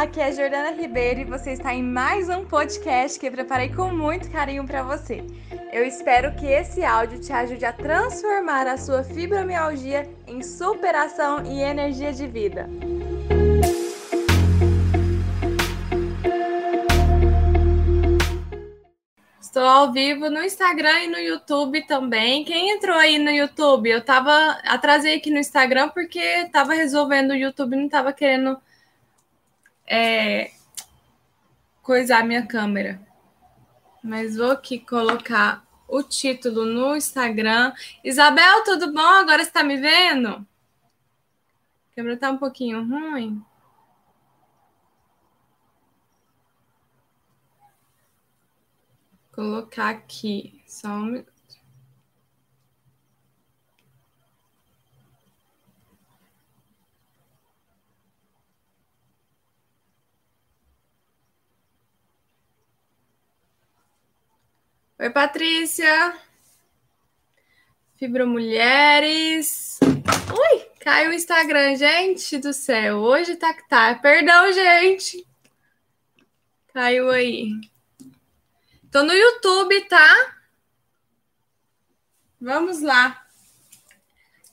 aqui é Jordana Ribeiro e você está em mais um podcast que eu preparei com muito carinho para você. Eu espero que esse áudio te ajude a transformar a sua fibromialgia em superação e energia de vida. Estou ao vivo no Instagram e no YouTube também. Quem entrou aí no YouTube? Eu tava atrasei aqui no Instagram porque tava resolvendo o YouTube, não tava querendo é, coisar minha câmera. Mas vou aqui colocar o título no Instagram. Isabel, tudo bom? Agora está me vendo? A câmera tá um pouquinho ruim. colocar aqui só um Oi, Patrícia. Fibromulheres. Ui, caiu o Instagram, gente do céu. Hoje tá que tá. Perdão, gente. Caiu aí. Tô no YouTube, tá? Vamos lá.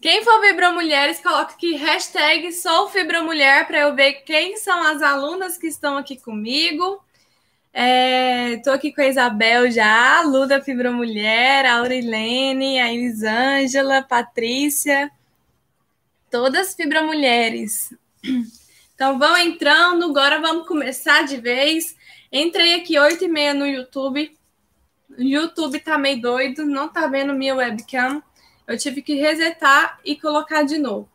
Quem for Fibromulheres, coloca aqui hashtag sou Fibromulher para eu ver quem são as alunas que estão aqui comigo. É, tô aqui com a Isabel já, a Luda Fibromulher, a Aurilene, a Elisângela, Patrícia, todas Fibromulheres. Então vão entrando, agora vamos começar de vez. Entrei aqui 8 e meia no YouTube. O YouTube tá meio doido, não tá vendo minha webcam. Eu tive que resetar e colocar de novo.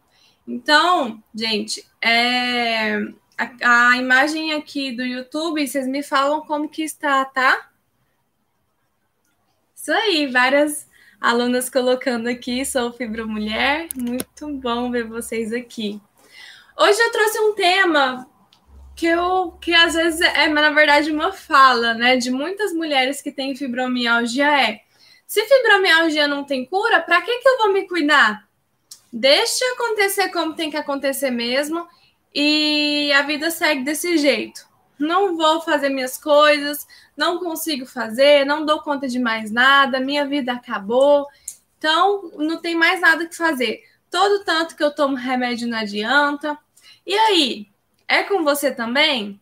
Então, gente, é... a, a imagem aqui do YouTube, vocês me falam como que está, tá? Isso aí, várias alunas colocando aqui, sou fibromulher. Muito bom ver vocês aqui. Hoje eu trouxe um tema que eu que às vezes é, na verdade, uma fala, né, de muitas mulheres que têm fibromialgia é: se fibromialgia não tem cura, para que que eu vou me cuidar? Deixa acontecer como tem que acontecer mesmo e a vida segue desse jeito. Não vou fazer minhas coisas, não consigo fazer, não dou conta de mais nada, minha vida acabou. Então, não tem mais nada que fazer. Todo tanto que eu tomo remédio não adianta. E aí, é com você também?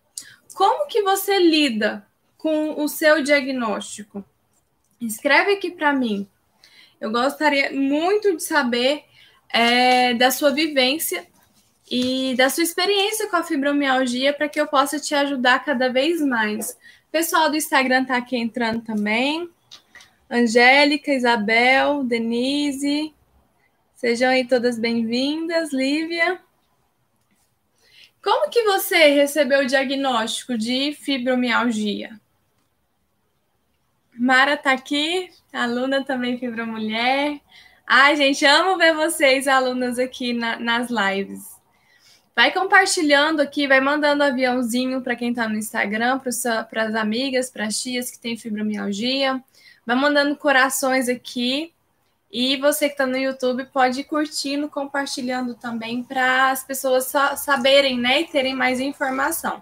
Como que você lida com o seu diagnóstico? Escreve aqui para mim. Eu gostaria muito de saber é, da sua vivência e da sua experiência com a fibromialgia para que eu possa te ajudar cada vez mais. Pessoal do Instagram está aqui entrando também. Angélica, Isabel, Denise. Sejam aí todas bem-vindas. Lívia. Como que você recebeu o diagnóstico de fibromialgia? Mara tá aqui, aluna também fibromulher. Ai, gente, amo ver vocês, alunas, aqui na, nas lives. Vai compartilhando aqui, vai mandando aviãozinho para quem está no Instagram, para as amigas, para as tias que têm fibromialgia. Vai mandando corações aqui e você que está no YouTube pode ir curtindo, compartilhando também para as pessoas saberem, né, e terem mais informação.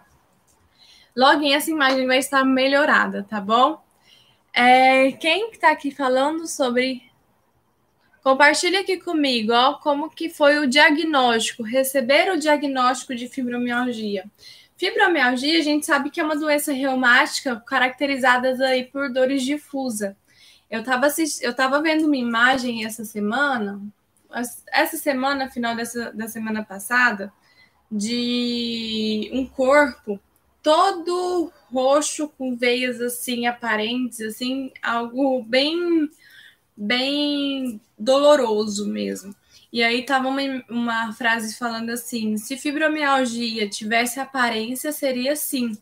Login, essa imagem vai estar melhorada, tá bom? É, quem está aqui falando sobre Compartilha aqui comigo, ó, como que foi o diagnóstico, receber o diagnóstico de fibromialgia. Fibromialgia, a gente sabe que é uma doença reumática caracterizada aí por dores difusas. Eu estava assist... eu tava vendo uma imagem essa semana, essa semana, final dessa, da semana passada, de um corpo todo roxo com veias assim aparentes, assim, algo bem bem doloroso mesmo. E aí tava uma, uma frase falando assim: se fibromialgia tivesse aparência, seria assim.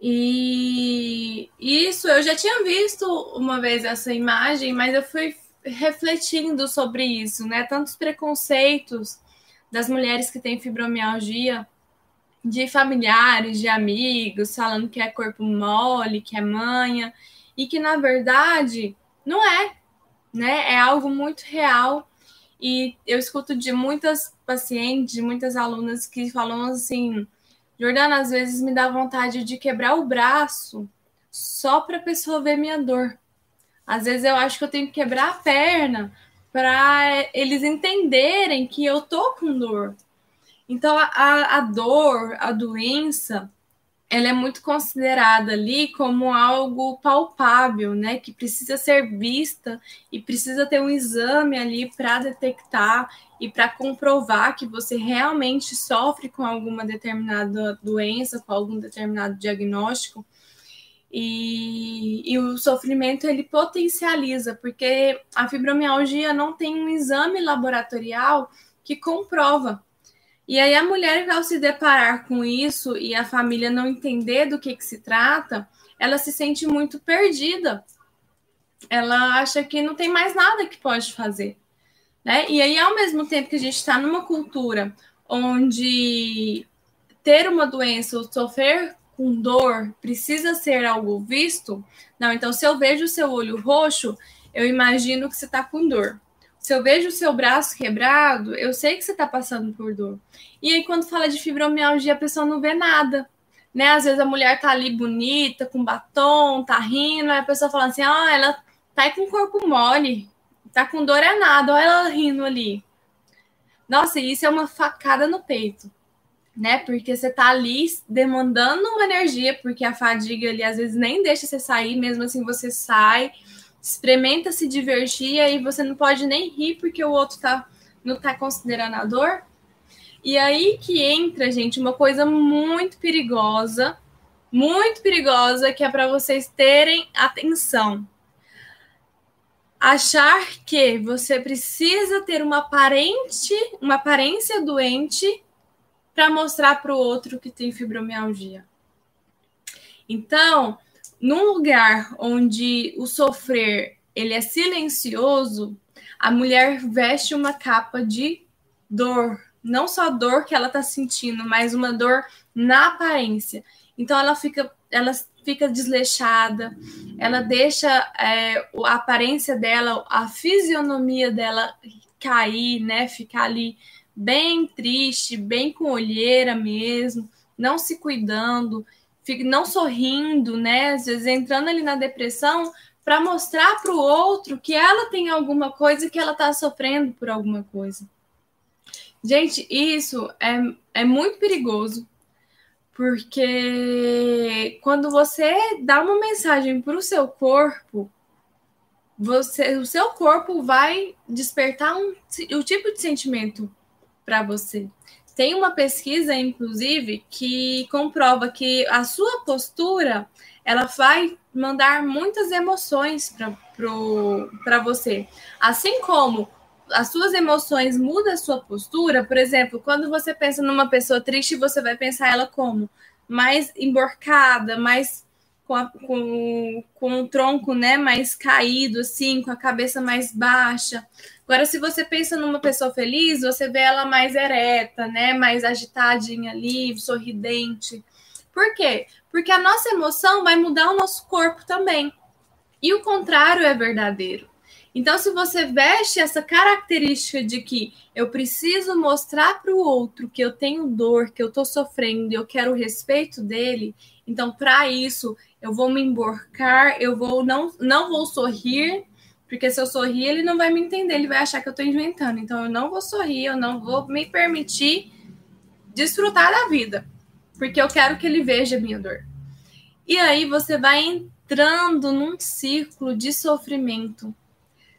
E isso eu já tinha visto uma vez essa imagem, mas eu fui refletindo sobre isso, né? Tantos preconceitos das mulheres que têm fibromialgia, de familiares, de amigos, falando que é corpo mole, que é manha, e que na verdade não é, né? É algo muito real. E eu escuto de muitas pacientes, de muitas alunas que falam assim: Jordana, às vezes me dá vontade de quebrar o braço só para a pessoa ver minha dor. Às vezes eu acho que eu tenho que quebrar a perna para eles entenderem que eu tô com dor. Então, a, a dor, a doença, ela é muito considerada ali como algo palpável, né? Que precisa ser vista e precisa ter um exame ali para detectar e para comprovar que você realmente sofre com alguma determinada doença, com algum determinado diagnóstico. E, e, o sofrimento ele potencializa, porque a fibromialgia não tem um exame laboratorial que comprova e aí a mulher, ao se deparar com isso e a família não entender do que, que se trata, ela se sente muito perdida. Ela acha que não tem mais nada que pode fazer. Né? E aí, ao mesmo tempo que a gente está numa cultura onde ter uma doença ou sofrer com dor precisa ser algo visto, não, então se eu vejo o seu olho roxo, eu imagino que você está com dor. Se eu vejo o seu braço quebrado, eu sei que você está passando por dor. E aí, quando fala de fibromialgia, a pessoa não vê nada. Né? Às vezes a mulher tá ali bonita, com batom, tá rindo, aí a pessoa fala assim: ah, ela tá com o corpo mole, tá com dor é nada, olha ela rindo ali. Nossa, isso é uma facada no peito, né? Porque você tá ali demandando uma energia, porque a fadiga ali às vezes nem deixa você sair, mesmo assim você sai experimenta se divertir e aí você não pode nem rir porque o outro tá, não tá considerando a dor. E aí que entra, gente, uma coisa muito perigosa, muito perigosa, que é para vocês terem atenção. Achar que você precisa ter uma aparente, uma aparência doente para mostrar para o outro que tem fibromialgia. Então, num lugar onde o sofrer ele é silencioso, a mulher veste uma capa de dor, não só dor que ela está sentindo, mas uma dor na aparência. Então ela fica, ela fica desleixada, ela deixa é, a aparência dela, a fisionomia dela cair, né? Ficar ali bem triste, bem com olheira mesmo, não se cuidando não sorrindo, né? Às vezes entrando ali na depressão para mostrar para o outro que ela tem alguma coisa que ela está sofrendo por alguma coisa. Gente, isso é, é muito perigoso, porque quando você dá uma mensagem para o seu corpo, você, o seu corpo vai despertar um, um tipo de sentimento para você. Tem uma pesquisa, inclusive, que comprova que a sua postura ela vai mandar muitas emoções para você. Assim como as suas emoções mudam a sua postura, por exemplo, quando você pensa numa pessoa triste, você vai pensar ela como mais emborcada, mais com, a, com, com o tronco né, mais caído, assim, com a cabeça mais baixa. Agora, se você pensa numa pessoa feliz, você vê ela mais ereta, né? Mais agitadinha ali, sorridente. Por quê? Porque a nossa emoção vai mudar o nosso corpo também. E o contrário é verdadeiro. Então, se você veste essa característica de que eu preciso mostrar para o outro que eu tenho dor, que eu estou sofrendo, eu quero o respeito dele, então, para isso, eu vou me emborcar, eu vou não, não vou sorrir, porque se eu sorrir, ele não vai me entender, ele vai achar que eu estou inventando. Então, eu não vou sorrir, eu não vou me permitir desfrutar da vida, porque eu quero que ele veja a minha dor. E aí você vai entrando num círculo de sofrimento.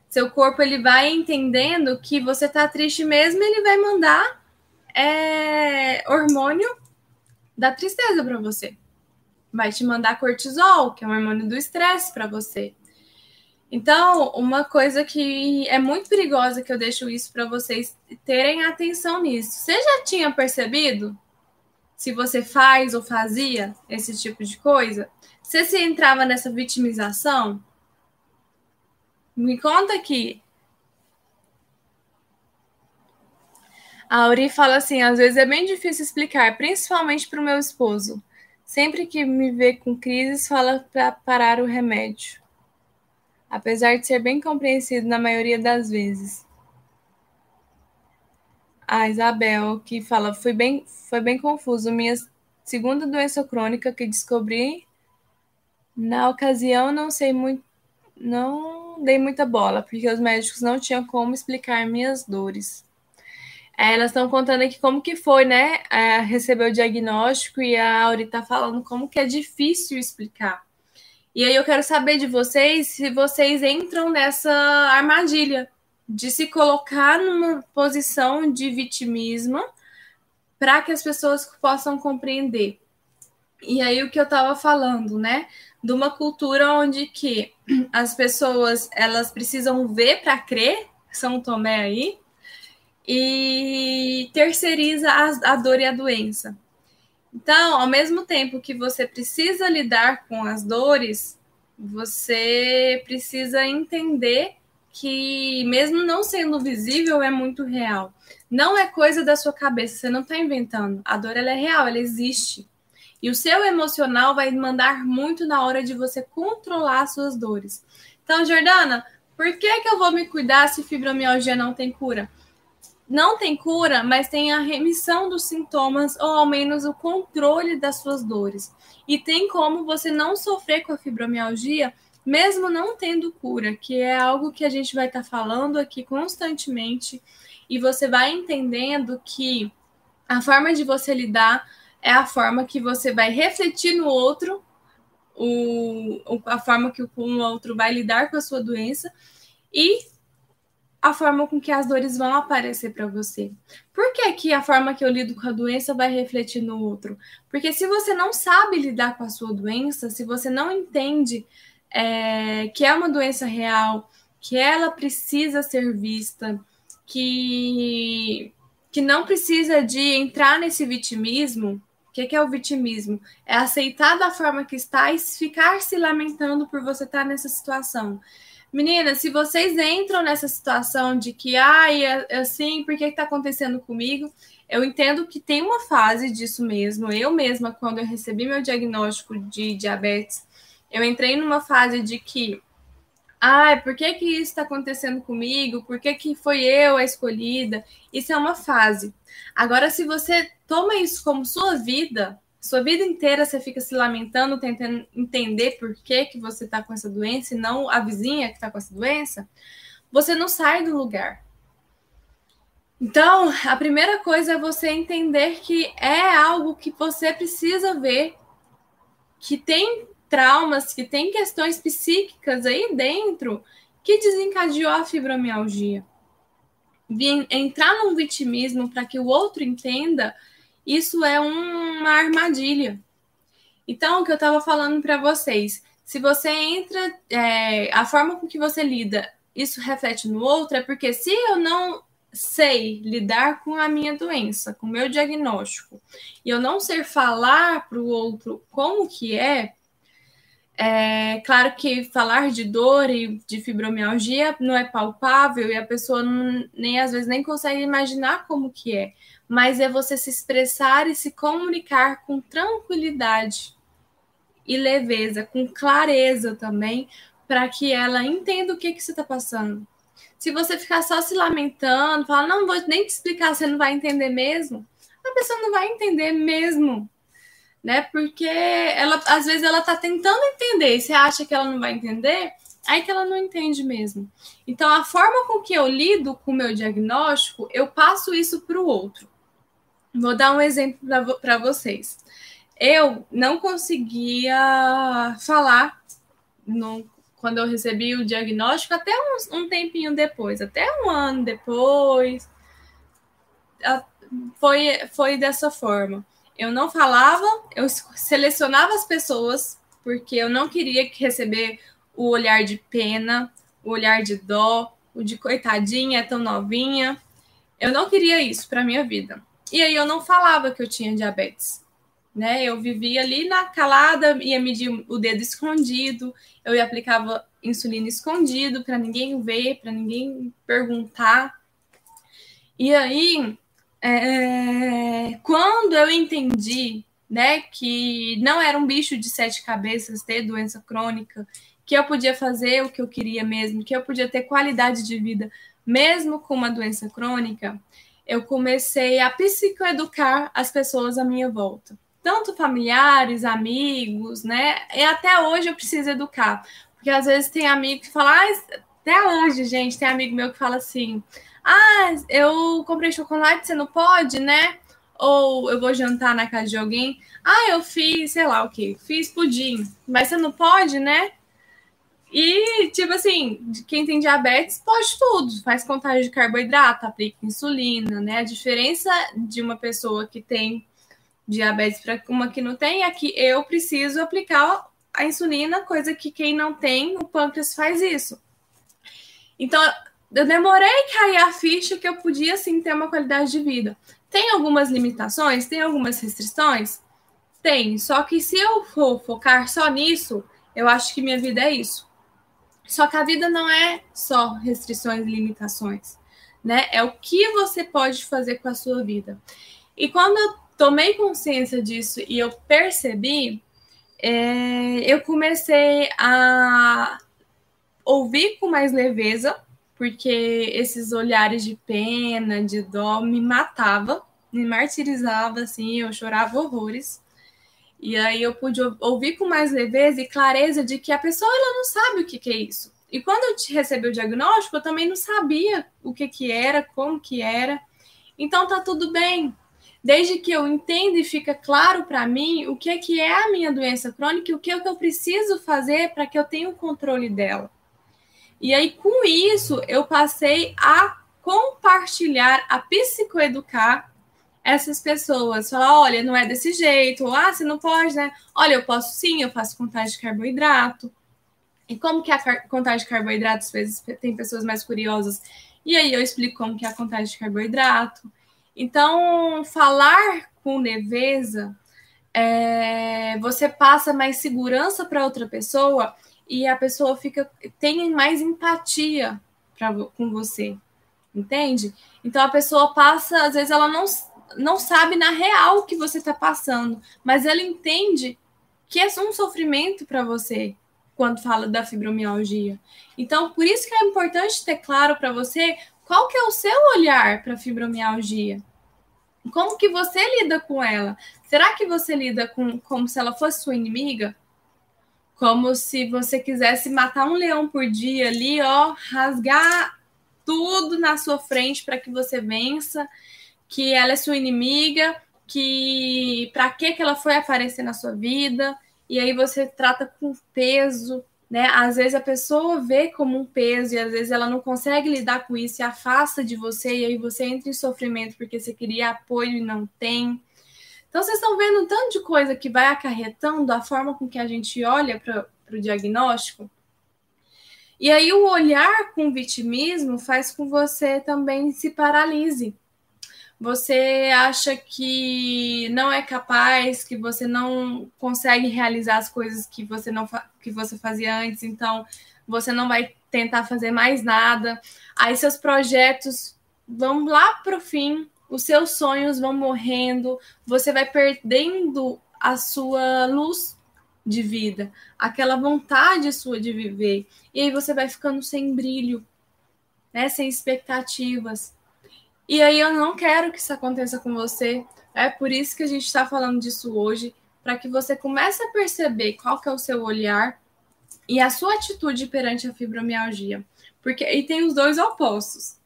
Seu corpo ele vai entendendo que você está triste mesmo, ele vai mandar é, hormônio da tristeza para você. Vai te mandar cortisol, que é um hormônio do estresse para você. Então, uma coisa que é muito perigosa que eu deixo isso para vocês terem atenção nisso. Você já tinha percebido se você faz ou fazia esse tipo de coisa? Você se entrava nessa vitimização? Me conta aqui. A Auri fala assim: às vezes é bem difícil explicar, principalmente para o meu esposo. Sempre que me vê com crises, fala para parar o remédio apesar de ser bem compreendido na maioria das vezes. A Isabel, que fala, foi bem, foi bem confuso. Minha segunda doença crônica que descobri. Na ocasião, não sei muito, não dei muita bola, porque os médicos não tinham como explicar minhas dores. É, elas estão contando aqui como que foi, né? É, receber o diagnóstico e a Auri tá falando como que é difícil explicar. E aí eu quero saber de vocês se vocês entram nessa armadilha de se colocar numa posição de vitimismo para que as pessoas possam compreender. E aí o que eu estava falando, né? De uma cultura onde que as pessoas elas precisam ver para crer, São Tomé aí, e terceiriza a, a dor e a doença. Então, ao mesmo tempo que você precisa lidar com as dores, você precisa entender que, mesmo não sendo visível, é muito real. Não é coisa da sua cabeça, você não está inventando. A dor ela é real, ela existe. E o seu emocional vai mandar muito na hora de você controlar as suas dores. Então, Jordana, por que, que eu vou me cuidar se fibromialgia não tem cura? Não tem cura, mas tem a remissão dos sintomas ou ao menos o controle das suas dores. E tem como você não sofrer com a fibromialgia, mesmo não tendo cura, que é algo que a gente vai estar tá falando aqui constantemente. E você vai entendendo que a forma de você lidar é a forma que você vai refletir no outro, o, a forma que o outro vai lidar com a sua doença. E a forma com que as dores vão aparecer para você. Por que, que a forma que eu lido com a doença vai refletir no outro? Porque se você não sabe lidar com a sua doença, se você não entende é, que é uma doença real, que ela precisa ser vista, que, que não precisa de entrar nesse vitimismo. O que, que é o vitimismo? É aceitar da forma que está e ficar se lamentando por você estar nessa situação. Meninas, se vocês entram nessa situação de que, ai, assim, por que está acontecendo comigo? Eu entendo que tem uma fase disso mesmo. Eu mesma, quando eu recebi meu diagnóstico de diabetes, eu entrei numa fase de que, ai, por que, que isso está acontecendo comigo? Por que, que foi eu a escolhida? Isso é uma fase. Agora, se você toma isso como sua vida, sua vida inteira você fica se lamentando, tentando entender por que, que você está com essa doença e não a vizinha que está com essa doença, você não sai do lugar. Então, a primeira coisa é você entender que é algo que você precisa ver, que tem traumas, que tem questões psíquicas aí dentro que desencadeou a fibromialgia. Entrar num vitimismo para que o outro entenda isso é uma armadilha. Então, o que eu estava falando para vocês, se você entra, é, a forma com que você lida, isso reflete no outro, é porque se eu não sei lidar com a minha doença, com o meu diagnóstico, e eu não sei falar para o outro como que é, é claro que falar de dor e de fibromialgia não é palpável e a pessoa não, nem às vezes nem consegue imaginar como que é mas é você se expressar e se comunicar com tranquilidade e leveza, com clareza também, para que ela entenda o que, que você está passando. Se você ficar só se lamentando, falar, não vou nem te explicar, você não vai entender mesmo, a pessoa não vai entender mesmo, né? Porque ela, às vezes, ela está tentando entender, e você acha que ela não vai entender, aí que ela não entende mesmo. Então, a forma com que eu lido com o meu diagnóstico, eu passo isso para o outro. Vou dar um exemplo para vocês. Eu não conseguia falar no, quando eu recebi o diagnóstico até um, um tempinho depois, até um ano depois. Foi, foi dessa forma. Eu não falava, eu selecionava as pessoas, porque eu não queria receber o olhar de pena, o olhar de dó, o de coitadinha, é tão novinha. Eu não queria isso para minha vida. E aí eu não falava que eu tinha diabetes. Né? Eu vivia ali na calada, ia medir o dedo escondido, eu aplicava insulina escondido para ninguém ver, para ninguém perguntar. E aí, é, quando eu entendi, né, que não era um bicho de sete cabeças ter doença crônica, que eu podia fazer o que eu queria mesmo, que eu podia ter qualidade de vida mesmo com uma doença crônica, eu comecei a psicoeducar as pessoas à minha volta. tanto familiares, amigos, né? E até hoje eu preciso educar. Porque às vezes tem amigo que fala, ah, até hoje, gente, tem amigo meu que fala assim: ah, eu comprei chocolate, você não pode, né? Ou eu vou jantar na casa de alguém. Ah, eu fiz, sei lá o que, fiz pudim, mas você não pode, né? E, tipo assim, quem tem diabetes pode tudo, faz contagem de carboidrato, aplica insulina, né? A diferença de uma pessoa que tem diabetes para uma que não tem é que eu preciso aplicar a insulina, coisa que quem não tem, o pâncreas faz isso. Então, eu demorei a cair a ficha que eu podia sim ter uma qualidade de vida. Tem algumas limitações, tem algumas restrições? Tem, só que se eu for focar só nisso, eu acho que minha vida é isso. Só que a vida não é só restrições e limitações, né? É o que você pode fazer com a sua vida. E quando eu tomei consciência disso e eu percebi, é, eu comecei a ouvir com mais leveza, porque esses olhares de pena, de dó, me matava, me martirizava, assim, eu chorava horrores. E aí eu pude ouvir com mais leveza e clareza de que a pessoa ela não sabe o que, que é isso. E quando eu recebi o diagnóstico, eu também não sabia o que, que era, como que era. Então tá tudo bem. Desde que eu entenda e fica claro para mim o que, que é a minha doença crônica e o que, é que eu preciso fazer para que eu tenha o controle dela. E aí, com isso, eu passei a compartilhar, a psicoeducar essas pessoas. Falar, olha, não é desse jeito, ou, ah, você não pode, né? Olha, eu posso sim, eu faço contagem de carboidrato. E como que a contagem de carboidrato, às vezes tem pessoas mais curiosas. E aí eu explico como que é a contagem de carboidrato. Então, falar com leveza, é, você passa mais segurança para outra pessoa e a pessoa fica tem mais empatia pra, com você, entende? Então a pessoa passa, às vezes ela não não sabe na real o que você está passando, mas ela entende que é um sofrimento para você quando fala da fibromialgia. Então, por isso que é importante ter claro para você qual que é o seu olhar para fibromialgia. Como que você lida com ela? Será que você lida com como se ela fosse sua inimiga? Como se você quisesse matar um leão por dia ali, ó, rasgar tudo na sua frente para que você vença que ela é sua inimiga, que para que que ela foi aparecer na sua vida, e aí você trata com peso, né? Às vezes a pessoa vê como um peso e às vezes ela não consegue lidar com isso e afasta de você e aí você entra em sofrimento porque você queria apoio e não tem. Então vocês estão vendo um tanto de coisa que vai acarretando a forma com que a gente olha para o diagnóstico. E aí o olhar com vitimismo faz com você também se paralise você acha que não é capaz, que você não consegue realizar as coisas que você não que você fazia antes, então você não vai tentar fazer mais nada. Aí seus projetos vão lá para o fim, os seus sonhos vão morrendo, você vai perdendo a sua luz de vida, aquela vontade sua de viver. E aí você vai ficando sem brilho, né, sem expectativas. E aí eu não quero que isso aconteça com você. É por isso que a gente está falando disso hoje, para que você comece a perceber qual que é o seu olhar e a sua atitude perante a fibromialgia. Porque e tem os dois opostos.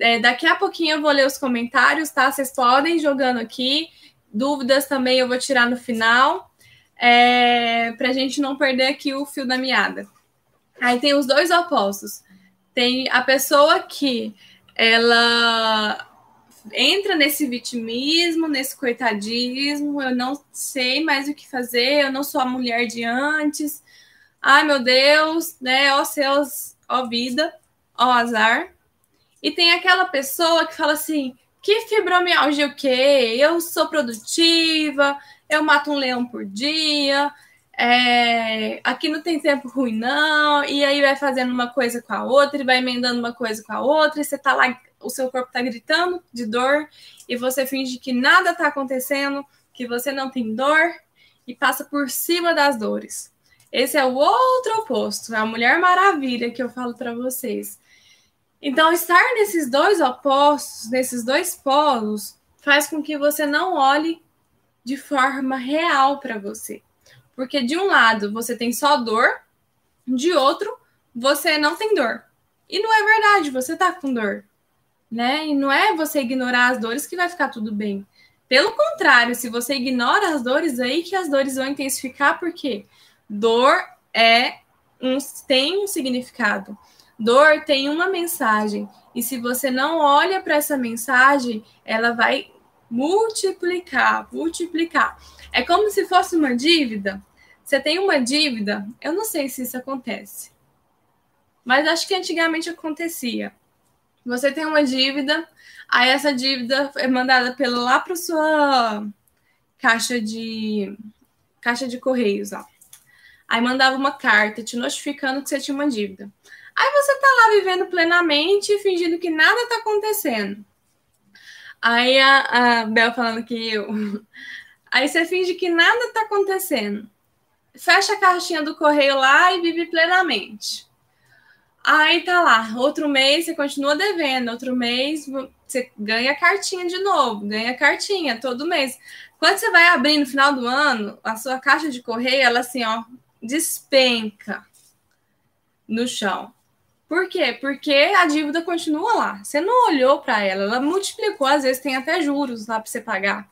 É, daqui a pouquinho eu vou ler os comentários, tá? Vocês podem jogando aqui. Dúvidas também eu vou tirar no final, é, para a gente não perder aqui o fio da meada. Aí tem os dois opostos. Tem a pessoa que ela entra nesse vitimismo, nesse coitadismo, eu não sei mais o que fazer, eu não sou a mulher de antes. Ai, meu Deus, né? Ó céus, ó vida, ó azar. E tem aquela pessoa que fala assim: que fibromialgia o quê? Eu sou produtiva, eu mato um leão por dia, é, aqui não tem tempo ruim, não. E aí vai fazendo uma coisa com a outra, e vai emendando uma coisa com a outra, e você tá lá o seu corpo está gritando de dor e você finge que nada está acontecendo, que você não tem dor e passa por cima das dores. Esse é o outro oposto, é a Mulher Maravilha que eu falo para vocês. Então, estar nesses dois opostos, nesses dois polos, faz com que você não olhe de forma real para você. Porque de um lado você tem só dor, de outro você não tem dor. E não é verdade, você tá com dor, né? E não é você ignorar as dores que vai ficar tudo bem. Pelo contrário, se você ignora as dores, aí que as dores vão intensificar, porque dor é um, tem um significado. Dor tem uma mensagem. E se você não olha para essa mensagem, ela vai multiplicar, multiplicar. É como se fosse uma dívida. Você tem uma dívida, eu não sei se isso acontece, mas acho que antigamente acontecia. Você tem uma dívida, aí essa dívida é mandada pela lá para sua caixa de caixa de correios, ó. Aí mandava uma carta te notificando que você tinha uma dívida. Aí você tá lá vivendo plenamente, fingindo que nada tá acontecendo. Aí a, a Bel falando que eu. Aí você finge que nada tá acontecendo. Fecha a caixinha do correio lá e vive plenamente. Aí tá lá, outro mês você continua devendo, outro mês você ganha cartinha de novo, ganha cartinha todo mês. Quando você vai abrir no final do ano, a sua caixa de correio, ela assim, ó, despenca no chão. Por quê? Porque a dívida continua lá. Você não olhou para ela, ela multiplicou, às vezes tem até juros lá para você pagar.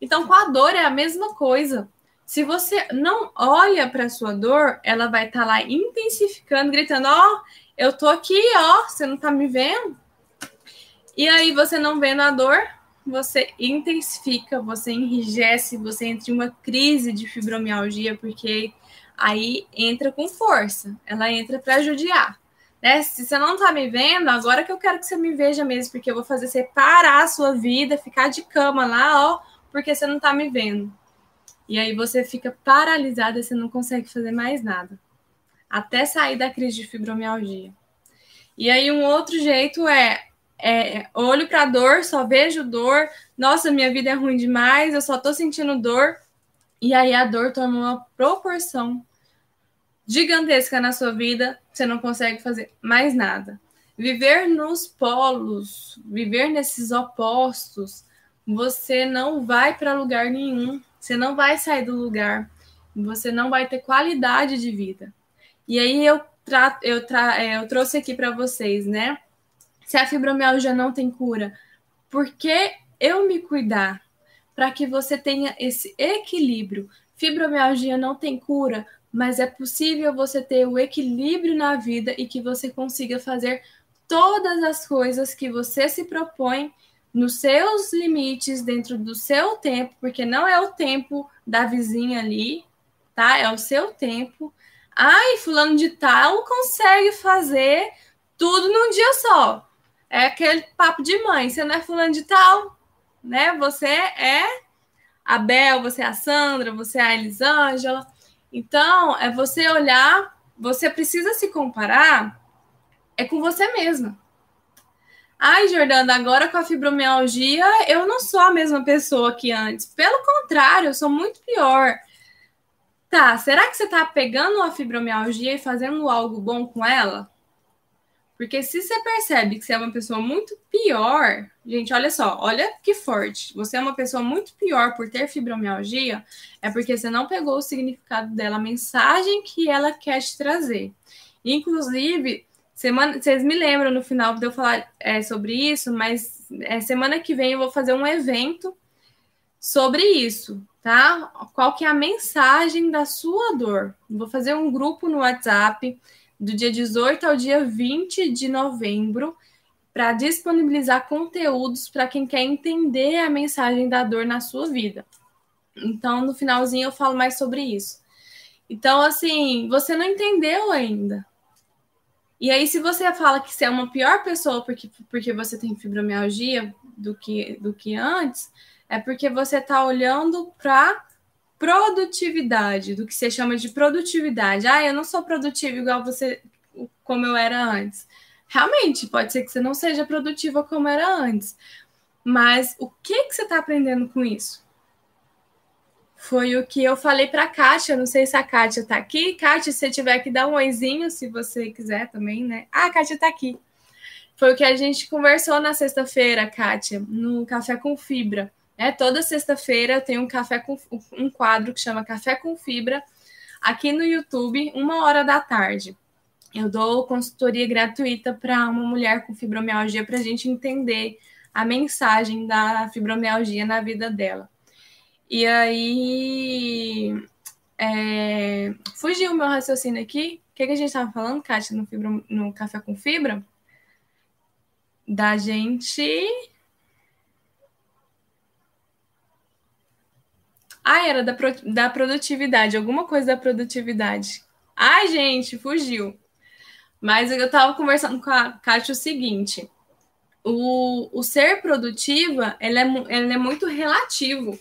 Então, com a dor é a mesma coisa. Se você não olha para sua dor, ela vai estar tá lá intensificando, gritando: Ó, oh, eu tô aqui, ó, você não tá me vendo? E aí, você não vendo a dor, você intensifica, você enrijece, você entra em uma crise de fibromialgia, porque aí entra com força, ela entra para judiar né? Se você não tá me vendo, agora que eu quero que você me veja mesmo, porque eu vou fazer você parar a sua vida, ficar de cama lá, ó, porque você não tá me vendo. E aí você fica paralisada, você não consegue fazer mais nada. Até sair da crise de fibromialgia. E aí um outro jeito é, é olho para dor, só vejo dor. Nossa, minha vida é ruim demais, eu só tô sentindo dor. E aí a dor toma uma proporção gigantesca na sua vida, você não consegue fazer mais nada. Viver nos polos, viver nesses opostos, você não vai para lugar nenhum, você não vai sair do lugar, você não vai ter qualidade de vida. E aí eu, tra eu, tra é, eu trouxe aqui para vocês, né? Se a fibromialgia não tem cura, por que eu me cuidar? Para que você tenha esse equilíbrio. Fibromialgia não tem cura, mas é possível você ter o equilíbrio na vida e que você consiga fazer todas as coisas que você se propõe nos seus limites, dentro do seu tempo, porque não é o tempo da vizinha ali, tá? É o seu tempo. Ai, fulano de tal consegue fazer tudo num dia só. É aquele papo de mãe, você não é fulano de tal, né? Você é a Bel, você é a Sandra, você é a Elisângela. Então, é você olhar, você precisa se comparar é com você mesma. Ai, Jordana, agora com a fibromialgia, eu não sou a mesma pessoa que antes. Pelo contrário, eu sou muito pior. Tá, será que você tá pegando a fibromialgia e fazendo algo bom com ela? Porque se você percebe que você é uma pessoa muito pior, gente, olha só, olha que forte. Você é uma pessoa muito pior por ter fibromialgia, é porque você não pegou o significado dela, a mensagem que ela quer te trazer. Inclusive, semana, vocês me lembram no final de eu falar é, sobre isso, mas é, semana que vem eu vou fazer um evento sobre isso, tá? Qual que é a mensagem da sua dor? Vou fazer um grupo no WhatsApp do dia 18 ao dia 20 de novembro, para disponibilizar conteúdos para quem quer entender a mensagem da dor na sua vida. Então, no finalzinho, eu falo mais sobre isso. Então, assim, você não entendeu ainda. E aí, se você fala que você é uma pior pessoa porque, porque você tem fibromialgia do que, do que antes, é porque você está olhando para produtividade, do que você chama de produtividade. Ah, eu não sou produtivo igual você, como eu era antes. Realmente, pode ser que você não seja produtiva como era antes. Mas o que, que você está aprendendo com isso? Foi o que eu falei para a Kátia. Não sei se a Kátia está aqui. Kátia, se você tiver que dar um oizinho, se você quiser também, né? Ah, a Kátia está aqui. Foi o que a gente conversou na sexta-feira, Kátia, no Café com Fibra. É, toda sexta-feira tem um café com um quadro que chama Café com Fibra aqui no YouTube, uma hora da tarde. Eu dou consultoria gratuita para uma mulher com fibromialgia para a gente entender a mensagem da fibromialgia na vida dela. E aí. É... Fugiu o meu raciocínio aqui. O que, que a gente estava falando, Kátia, no, fibro... no Café com Fibra? Da gente. Ah, era da, pro... da produtividade, alguma coisa da produtividade. Ai, gente, fugiu. Mas eu estava conversando com a Kátia o seguinte: o, o ser produtiva ele é, ele é muito relativo.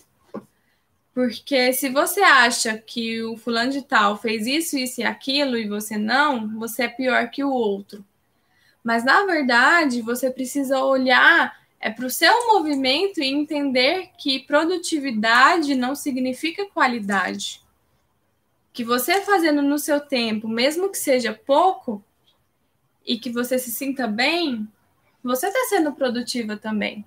Porque se você acha que o fulano de tal fez isso, isso e aquilo e você não, você é pior que o outro. Mas na verdade, você precisa olhar é para o seu movimento e entender que produtividade não significa qualidade. Que você fazendo no seu tempo, mesmo que seja pouco, e que você se sinta bem, você está sendo produtiva também.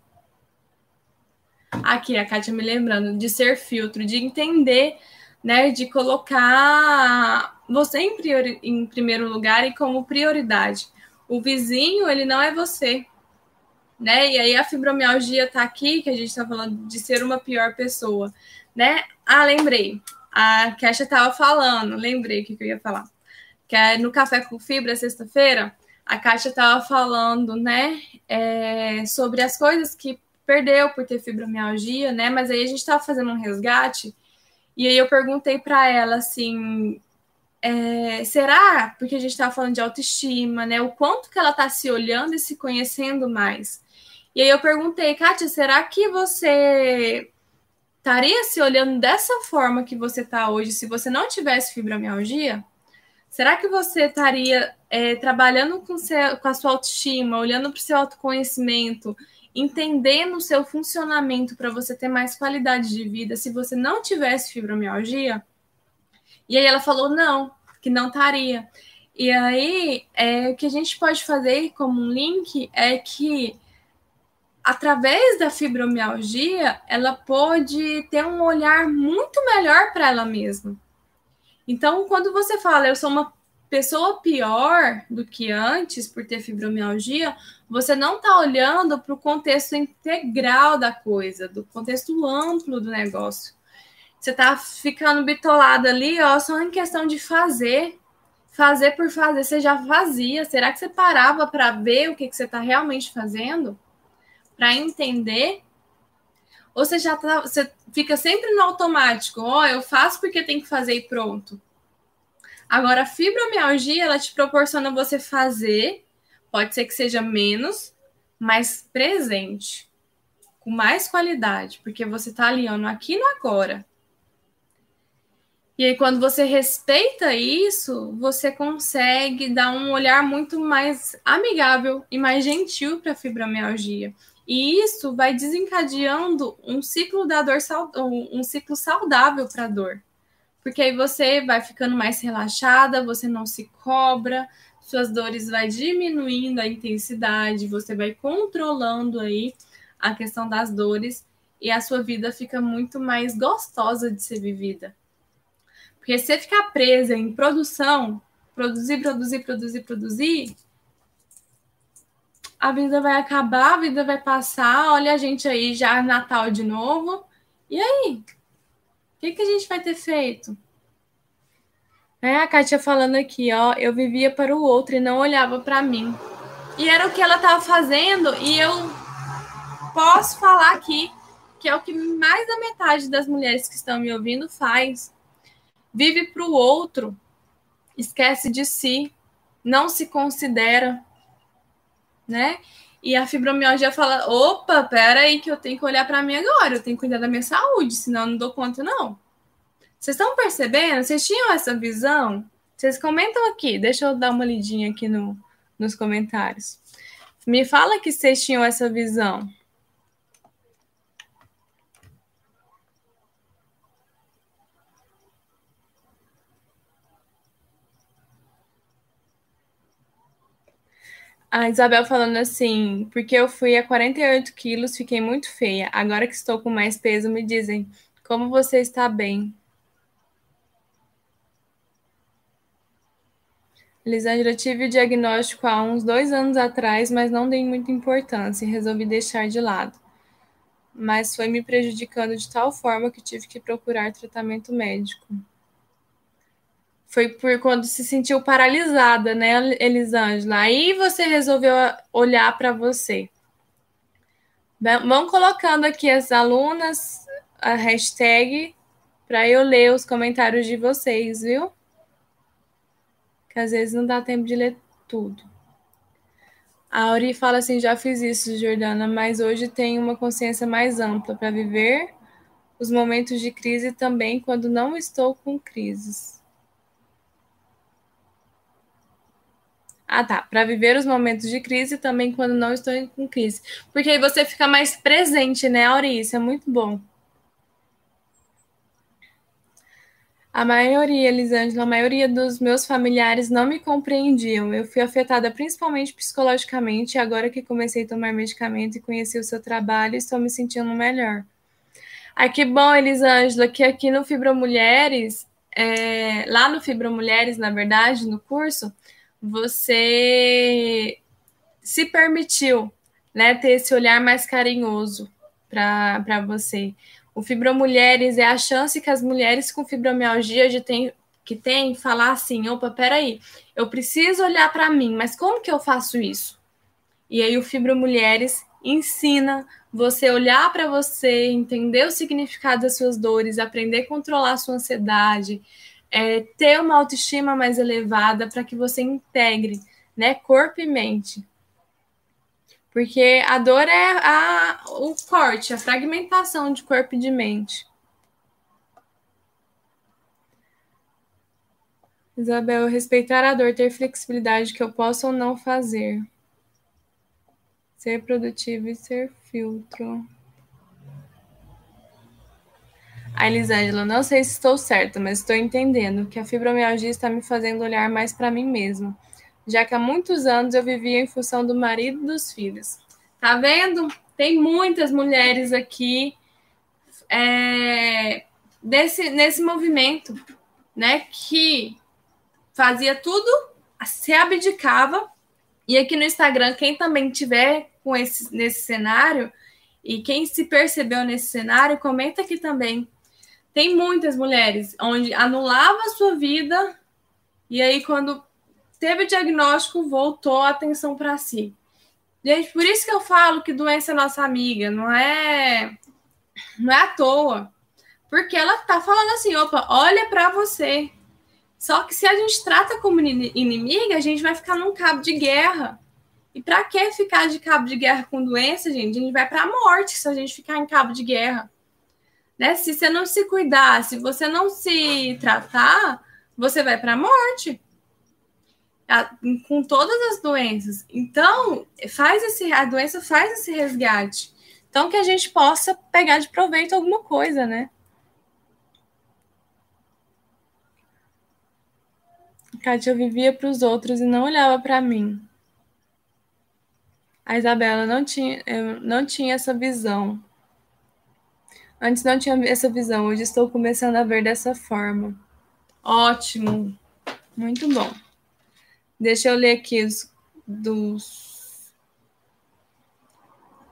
Aqui, a Kátia me lembrando de ser filtro, de entender, né, de colocar você em, priori, em primeiro lugar e como prioridade. O vizinho, ele não é você, né? E aí a fibromialgia tá aqui, que a gente está falando de ser uma pior pessoa, né? Ah, lembrei. A Kesha estava falando, lembrei o que, que eu ia falar. Que é no Café com Fibra, sexta-feira, a Kátia estava falando, né, é, sobre as coisas que perdeu por ter fibromialgia, né, mas aí a gente estava fazendo um resgate, e aí eu perguntei para ela, assim, é, será, porque a gente estava falando de autoestima, né, o quanto que ela está se olhando e se conhecendo mais. E aí eu perguntei, Kátia, será que você estaria se olhando dessa forma que você está hoje se você não tivesse fibromialgia? Será que você estaria é, trabalhando com, seu, com a sua autoestima, olhando para o seu autoconhecimento, entendendo o seu funcionamento para você ter mais qualidade de vida se você não tivesse fibromialgia? E aí ela falou não, que não estaria. E aí, é, o que a gente pode fazer como um link é que através da fibromialgia, ela pode ter um olhar muito melhor para ela mesma. Então, quando você fala, eu sou uma pessoa pior do que antes por ter fibromialgia, você não está olhando para o contexto integral da coisa, do contexto amplo do negócio. Você está ficando bitolado ali, ó, só em questão de fazer. Fazer por fazer, você já fazia. Será que você parava para ver o que, que você está realmente fazendo? Para entender ou você já tá, você fica sempre no automático, ó, oh, eu faço porque tem que fazer e pronto. Agora, a fibromialgia, ela te proporciona você fazer, pode ser que seja menos, mas presente, com mais qualidade, porque você está alinhando aqui no agora. E aí, quando você respeita isso, você consegue dar um olhar muito mais amigável e mais gentil para a fibromialgia. E isso vai desencadeando um ciclo da dor, um ciclo saudável para a dor. Porque aí você vai ficando mais relaxada, você não se cobra, suas dores vai diminuindo a intensidade, você vai controlando aí a questão das dores e a sua vida fica muito mais gostosa de ser vivida. Porque se você ficar presa em produção, produzir, produzir, produzir, produzir, a vida vai acabar, a vida vai passar, olha a gente aí já Natal de novo. E aí? O que, que a gente vai ter feito? É, a Kátia falando aqui, ó, eu vivia para o outro e não olhava para mim. E era o que ela estava fazendo, e eu posso falar aqui que é o que mais da metade das mulheres que estão me ouvindo faz. Vive para o outro, esquece de si, não se considera, né? E a fibromialgia fala: opa, pera aí que eu tenho que olhar para mim agora, eu tenho que cuidar da minha saúde, senão eu não dou conta, não. Vocês estão percebendo? Vocês tinham essa visão? Vocês comentam aqui, deixa eu dar uma lidinha aqui no, nos comentários. Me fala que vocês tinham essa visão. A Isabel falando assim, porque eu fui a 48 quilos, fiquei muito feia. Agora que estou com mais peso, me dizem, como você está bem? Lisandra, tive o diagnóstico há uns dois anos atrás, mas não dei muita importância e resolvi deixar de lado. Mas foi me prejudicando de tal forma que tive que procurar tratamento médico. Foi por quando se sentiu paralisada, né, Elisângela? Aí você resolveu olhar para você. Vão colocando aqui as alunas, a hashtag, para eu ler os comentários de vocês, viu? que às vezes não dá tempo de ler tudo. A Auri fala assim: já fiz isso, Jordana, mas hoje tenho uma consciência mais ampla para viver os momentos de crise também quando não estou com crises. Ah, tá. Para viver os momentos de crise também quando não estou com crise. Porque aí você fica mais presente, né, Auri? Isso é muito bom. A maioria, Elisângela, a maioria dos meus familiares não me compreendiam. Eu fui afetada principalmente psicologicamente agora que comecei a tomar medicamento e conheci o seu trabalho, estou me sentindo melhor. Ai, que bom, Elisângela, que aqui no Fibromulheres, é, lá no Fibromulheres, na verdade, no curso, você se permitiu né, ter esse olhar mais carinhoso para você. O Fibromulheres é a chance que as mulheres com fibromialgia de tem, que têm falar assim: opa, peraí, eu preciso olhar para mim, mas como que eu faço isso? E aí o Fibromulheres ensina você olhar para você, entender o significado das suas dores, aprender a controlar a sua ansiedade, é, ter uma autoestima mais elevada para que você integre né, corpo e mente. Porque a dor é a, o corte, a fragmentação de corpo e de mente. Isabel, respeitar a dor, ter flexibilidade que eu posso ou não fazer. Ser produtivo e ser filtro. A Elisângela, não sei se estou certa, mas estou entendendo que a fibromialgia está me fazendo olhar mais para mim mesma já que há muitos anos eu vivia em função do marido e dos filhos. Tá vendo? Tem muitas mulheres aqui é, desse, nesse movimento, né? Que fazia tudo, se abdicava. E aqui no Instagram, quem também tiver com esse, nesse cenário e quem se percebeu nesse cenário, comenta aqui também. Tem muitas mulheres onde anulava a sua vida e aí quando teve o diagnóstico, voltou a atenção para si. Gente, por isso que eu falo que doença é nossa amiga, não é não é à toa. Porque ela tá falando assim, opa, olha para você. Só que se a gente trata como inimiga, a gente vai ficar num cabo de guerra. E para que ficar de cabo de guerra com doença, gente? A gente vai para a morte se a gente ficar em cabo de guerra. Né? Se você não se cuidar, se você não se tratar, você vai para a morte a, com todas as doenças. Então, faz esse, a doença faz esse resgate. Então, que a gente possa pegar de proveito alguma coisa, né? Kátia, eu vivia para os outros e não olhava para mim. A Isabela não tinha, não tinha essa visão. Antes não tinha essa visão, hoje estou começando a ver dessa forma. Ótimo, muito bom. Deixa eu ler aqui os dos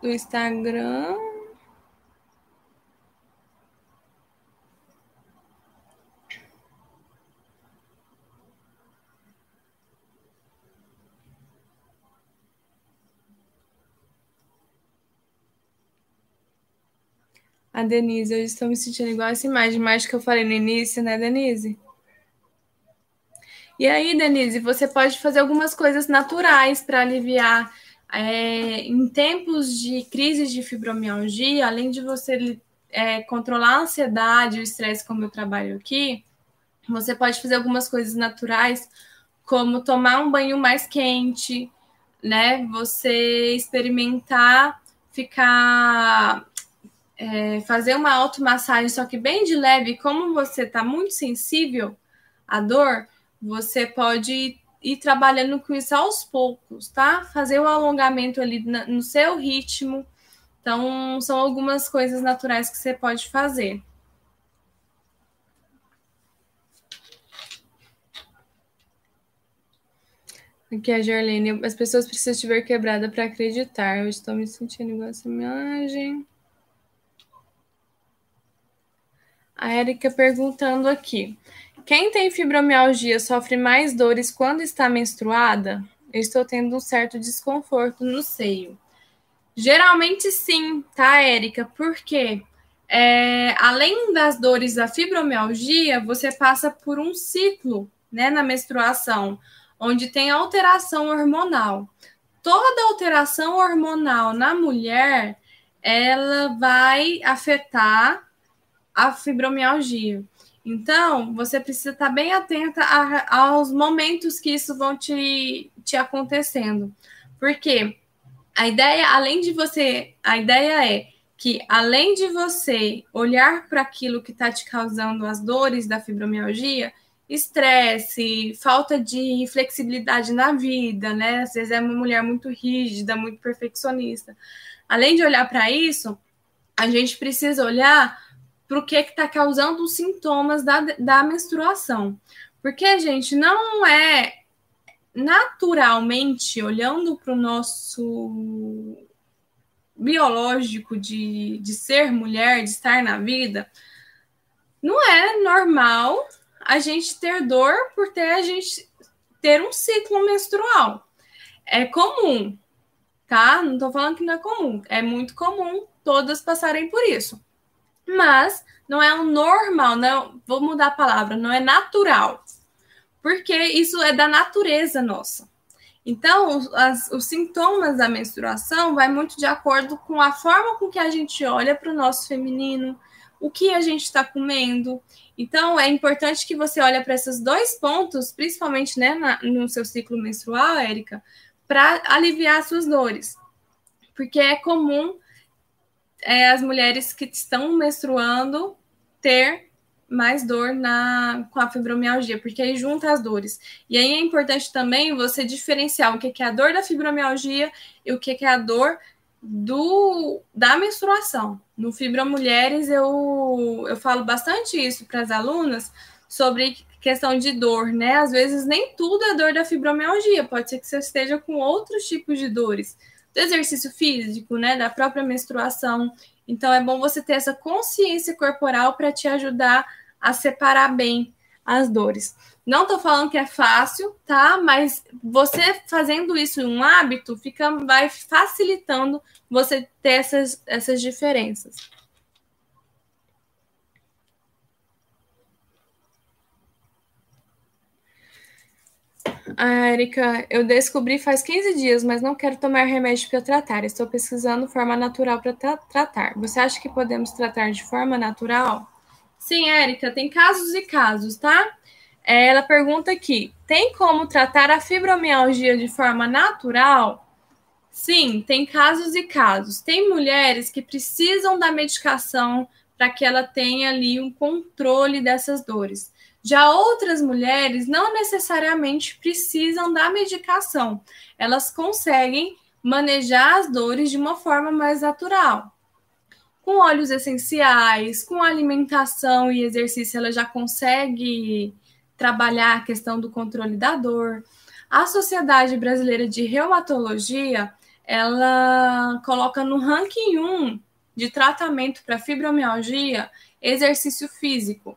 do Instagram. A Denise, eu estou me sentindo igual essa imagem, mais que eu falei no início, né, Denise? E aí, Denise, você pode fazer algumas coisas naturais para aliviar. É, em tempos de crise de fibromialgia, além de você é, controlar a ansiedade, o estresse, como eu trabalho aqui, você pode fazer algumas coisas naturais, como tomar um banho mais quente, né? Você experimentar ficar. É, fazer uma automassagem, só que bem de leve, como você está muito sensível à dor, você pode ir trabalhando com isso aos poucos, tá? Fazer o alongamento ali no seu ritmo. Então, são algumas coisas naturais que você pode fazer. Aqui é a Jarlene. As pessoas precisam te ver quebrada para acreditar. Eu estou me sentindo igual essa imagem. A Érica perguntando aqui. Quem tem fibromialgia sofre mais dores quando está menstruada? Eu estou tendo um certo desconforto no seio. Geralmente sim, tá, Érica? Porque é, além das dores da fibromialgia, você passa por um ciclo né, na menstruação onde tem alteração hormonal. Toda alteração hormonal na mulher, ela vai afetar a fibromialgia. Então, você precisa estar bem atenta a, aos momentos que isso vão te, te acontecendo. Porque a ideia, além de você, a ideia é que além de você olhar para aquilo que está te causando as dores da fibromialgia, estresse, falta de flexibilidade na vida, né? Às vezes é uma mulher muito rígida, muito perfeccionista. Além de olhar para isso, a gente precisa olhar para o que está causando os sintomas da, da menstruação. Porque, gente, não é naturalmente, olhando para o nosso biológico de, de ser mulher, de estar na vida, não é normal a gente ter dor por ter a gente ter um ciclo menstrual. É comum, tá? Não tô falando que não é comum, é muito comum todas passarem por isso. Mas não é o normal, não, vou mudar a palavra, não é natural. Porque isso é da natureza nossa. Então, as, os sintomas da menstruação vai muito de acordo com a forma com que a gente olha para o nosso feminino, o que a gente está comendo. Então, é importante que você olhe para esses dois pontos, principalmente né, na, no seu ciclo menstrual, Érica, para aliviar suas dores. Porque é comum é, as mulheres que estão menstruando ter mais dor na, com a fibromialgia, porque aí junta as dores. E aí é importante também você diferenciar o que é a dor da fibromialgia e o que é a dor do da menstruação. No Fibra Mulheres, eu, eu falo bastante isso para as alunas sobre questão de dor, né? Às vezes nem tudo é dor da fibromialgia, pode ser que você esteja com outros tipos de dores, do exercício físico, né? Da própria menstruação. Então é bom você ter essa consciência corporal para te ajudar a separar bem as dores. Não estou falando que é fácil, tá? Mas você fazendo isso em um hábito, fica, vai facilitando você ter essas, essas diferenças. Ah, Erika, eu descobri faz 15 dias, mas não quero tomar remédio para tratar. Estou pesquisando forma natural para tra tratar. Você acha que podemos tratar de forma natural? Sim, Érica, tem casos e casos, tá? É, ela pergunta aqui: tem como tratar a fibromialgia de forma natural? Sim, tem casos e casos. Tem mulheres que precisam da medicação para que ela tenha ali um controle dessas dores. Já outras mulheres não necessariamente precisam da medicação, elas conseguem manejar as dores de uma forma mais natural. Com óleos essenciais, com alimentação e exercício, ela já consegue trabalhar a questão do controle da dor. A Sociedade Brasileira de Reumatologia, ela coloca no ranking 1 de tratamento para fibromialgia exercício físico.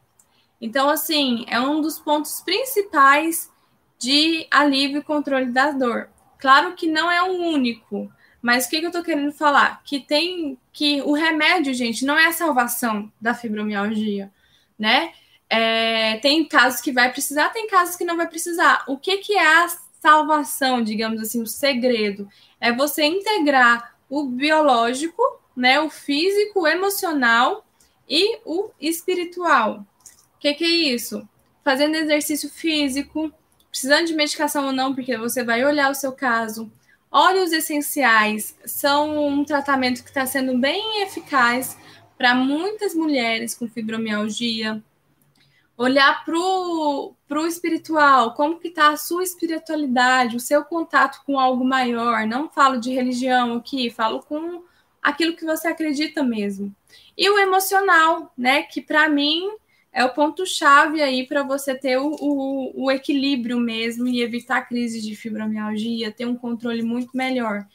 Então, assim, é um dos pontos principais de alívio e controle da dor. Claro que não é o único, mas o que, que eu estou querendo falar? Que tem que o remédio, gente, não é a salvação da fibromialgia, né? É, tem casos que vai precisar, tem casos que não vai precisar. O que, que é a salvação, digamos assim, o segredo? É você integrar o biológico, né, o físico, o emocional e o espiritual. O que, que é isso? Fazendo exercício físico, precisando de medicação ou não, porque você vai olhar o seu caso, Óleos essenciais são um tratamento que está sendo bem eficaz para muitas mulheres com fibromialgia. olhar para o espiritual, como que está a sua espiritualidade, o seu contato com algo maior. Não falo de religião aqui, falo com aquilo que você acredita mesmo. E o emocional, né? Que para mim é o ponto-chave aí para você ter o, o, o, equilíbrio mesmo e evitar crise de fibromialgia, ter um controle muito melhor.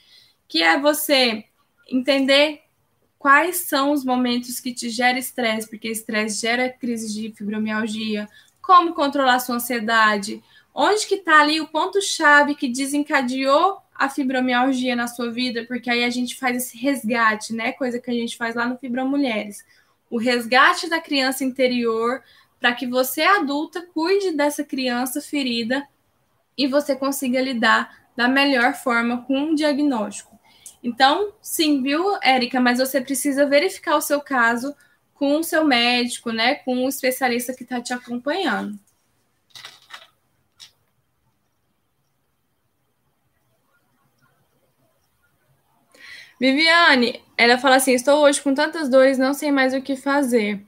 Que é você entender quais são os momentos que te gera estresse, porque estresse gera crise de fibromialgia, como controlar sua ansiedade, onde que está ali o ponto-chave que desencadeou a fibromialgia na sua vida, porque aí a gente faz esse resgate, né? Coisa que a gente faz lá no Fibromulheres. O resgate da criança interior para que você, adulta, cuide dessa criança ferida e você consiga lidar da melhor forma com um diagnóstico. Então, sim, viu, Érica? Mas você precisa verificar o seu caso com o seu médico, né? Com o especialista que está te acompanhando. Viviane, ela fala assim: estou hoje com tantas dores, não sei mais o que fazer.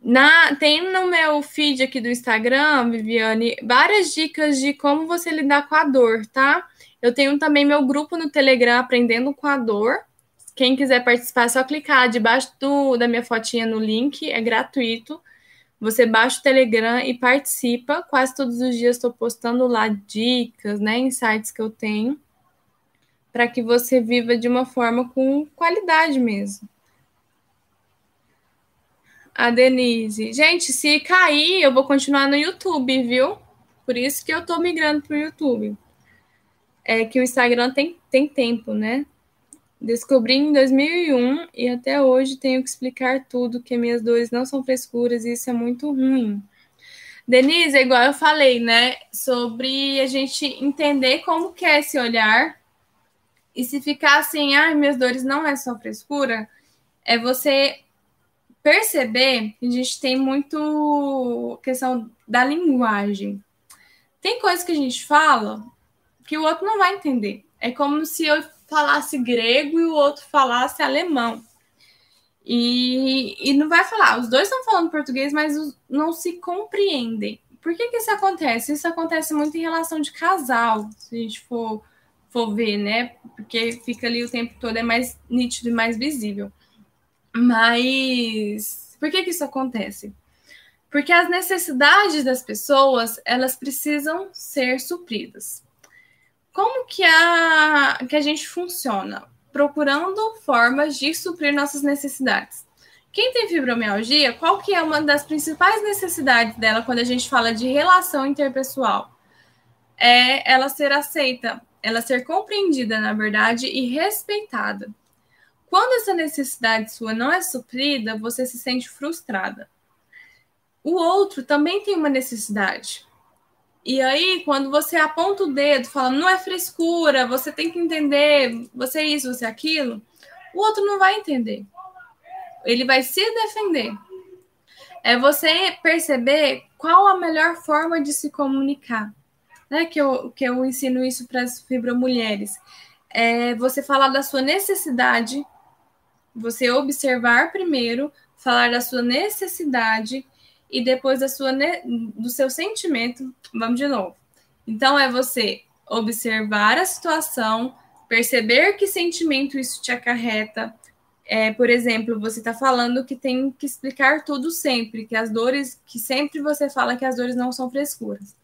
Na, tem no meu feed aqui do Instagram, Viviane, várias dicas de como você lidar com a dor, tá? Eu tenho também meu grupo no Telegram Aprendendo com a Dor. Quem quiser participar, é só clicar debaixo do, da minha fotinha no link, é gratuito. Você baixa o Telegram e participa. Quase todos os dias estou postando lá dicas, né, insights que eu tenho, para que você viva de uma forma com qualidade mesmo. A Denise. Gente, se cair, eu vou continuar no YouTube, viu? Por isso que eu estou migrando para o YouTube é que o Instagram tem, tem tempo, né? Descobri em 2001 e até hoje tenho que explicar tudo, que minhas dores não são frescuras e isso é muito ruim. Denise, igual eu falei, né? Sobre a gente entender como que é esse olhar e se ficar assim, ah, minhas dores não é só frescura, é você perceber que a gente tem muito questão da linguagem. Tem coisas que a gente fala que o outro não vai entender. É como se eu falasse grego e o outro falasse alemão. E, e não vai falar. Os dois estão falando português, mas não se compreendem. Por que, que isso acontece? Isso acontece muito em relação de casal, se a gente for, for ver, né? Porque fica ali o tempo todo, é mais nítido e mais visível. Mas por que, que isso acontece? Porque as necessidades das pessoas, elas precisam ser supridas. Como que a, que a gente funciona? Procurando formas de suprir nossas necessidades. Quem tem fibromialgia, qual que é uma das principais necessidades dela quando a gente fala de relação interpessoal? É ela ser aceita, ela ser compreendida, na verdade, e respeitada. Quando essa necessidade sua não é suprida, você se sente frustrada. O outro também tem uma necessidade. E aí, quando você aponta o dedo, fala, não é frescura, você tem que entender, você é isso, você é aquilo, o outro não vai entender. Ele vai se defender. É você perceber qual a melhor forma de se comunicar. Né? Que, eu, que eu ensino isso para as fibromulheres. É você falar da sua necessidade, você observar primeiro, falar da sua necessidade e depois da sua, do seu sentimento, vamos de novo. Então, é você observar a situação, perceber que sentimento isso te acarreta. É, por exemplo, você está falando que tem que explicar tudo sempre, que as dores, que sempre você fala que as dores não são frescuras.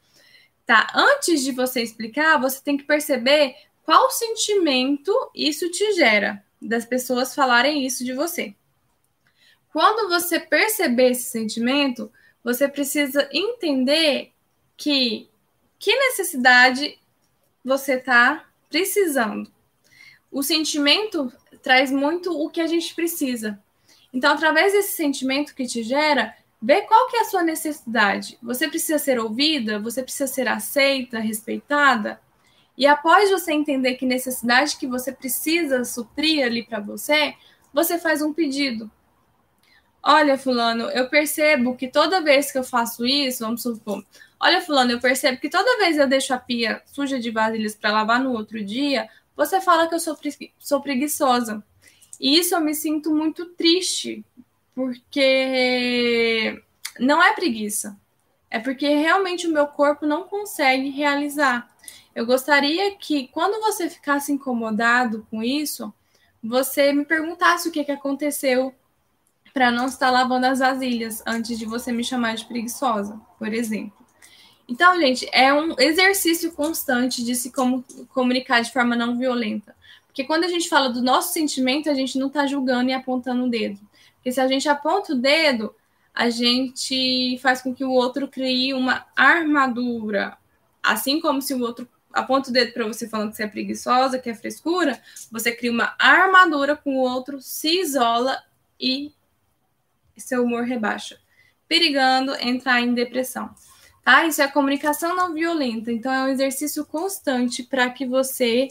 Tá, antes de você explicar, você tem que perceber qual sentimento isso te gera, das pessoas falarem isso de você. Quando você perceber esse sentimento, você precisa entender que que necessidade você está precisando. O sentimento traz muito o que a gente precisa. Então, através desse sentimento que te gera, vê qual que é a sua necessidade. Você precisa ser ouvida, você precisa ser aceita, respeitada. E após você entender que necessidade que você precisa suprir ali para você, você faz um pedido. Olha, fulano, eu percebo que toda vez que eu faço isso, vamos supor, olha, fulano, eu percebo que toda vez eu deixo a pia suja de vasilhas para lavar no outro dia, você fala que eu sou, sou preguiçosa. E isso eu me sinto muito triste, porque não é preguiça. é porque realmente o meu corpo não consegue realizar. Eu gostaria que, quando você ficasse incomodado com isso, você me perguntasse o que, que aconteceu para não estar lavando as vasilhas antes de você me chamar de preguiçosa, por exemplo. Então, gente, é um exercício constante de se comunicar de forma não violenta. Porque quando a gente fala do nosso sentimento, a gente não está julgando e apontando o dedo. Porque se a gente aponta o dedo, a gente faz com que o outro crie uma armadura. Assim como se o outro aponta o dedo para você falando que você é preguiçosa, que é frescura, você cria uma armadura com o outro, se isola e seu humor rebaixa, perigando entrar em depressão. Tá? Isso é comunicação não violenta. Então é um exercício constante para que você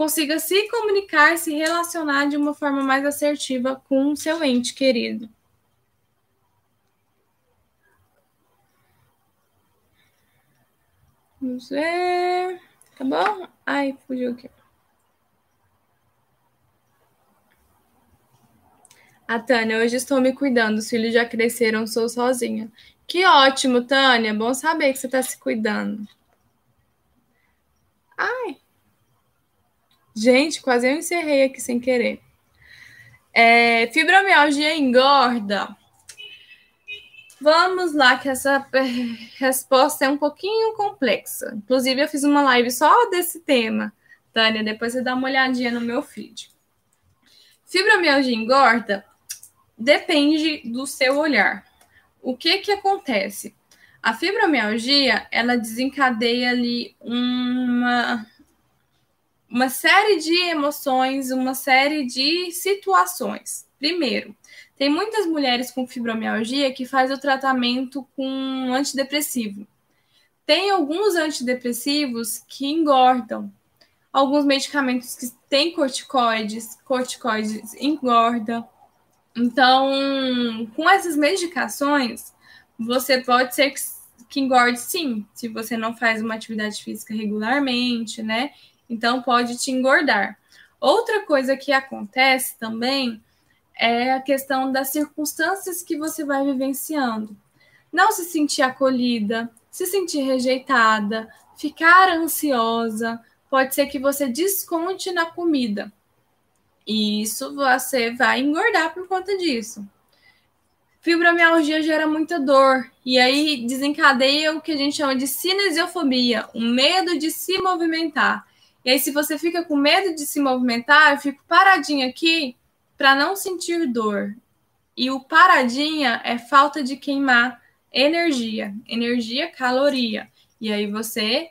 consiga se comunicar, se relacionar de uma forma mais assertiva com o seu ente querido. Vamos ver. Tá bom? Ai, fugiu aqui. A Tânia, hoje estou me cuidando. Os filhos já cresceram, sou sozinha. Que ótimo, Tânia. Bom saber que você está se cuidando. Ai, Gente, quase eu encerrei aqui sem querer. É, fibromialgia engorda. Vamos lá, que essa resposta é um pouquinho complexa. Inclusive, eu fiz uma live só desse tema. Tânia, depois você dá uma olhadinha no meu feed. Fibromialgia engorda depende do seu olhar. O que que acontece? A fibromialgia, ela desencadeia ali uma uma série de emoções, uma série de situações. Primeiro, tem muitas mulheres com fibromialgia que faz o tratamento com antidepressivo. Tem alguns antidepressivos que engordam. Alguns medicamentos que têm corticoides, corticoides engorda. Então, com essas medicações, você pode ser que engorde sim, se você não faz uma atividade física regularmente, né? Então, pode te engordar. Outra coisa que acontece também é a questão das circunstâncias que você vai vivenciando. Não se sentir acolhida, se sentir rejeitada, ficar ansiosa, pode ser que você desconte na comida. E isso você vai engordar por conta disso. Fibromialgia gera muita dor e aí desencadeia o que a gente chama de cinesiofobia, o medo de se movimentar. E aí, se você fica com medo de se movimentar, eu fico paradinha aqui para não sentir dor. E o paradinha é falta de queimar energia, energia, caloria. E aí você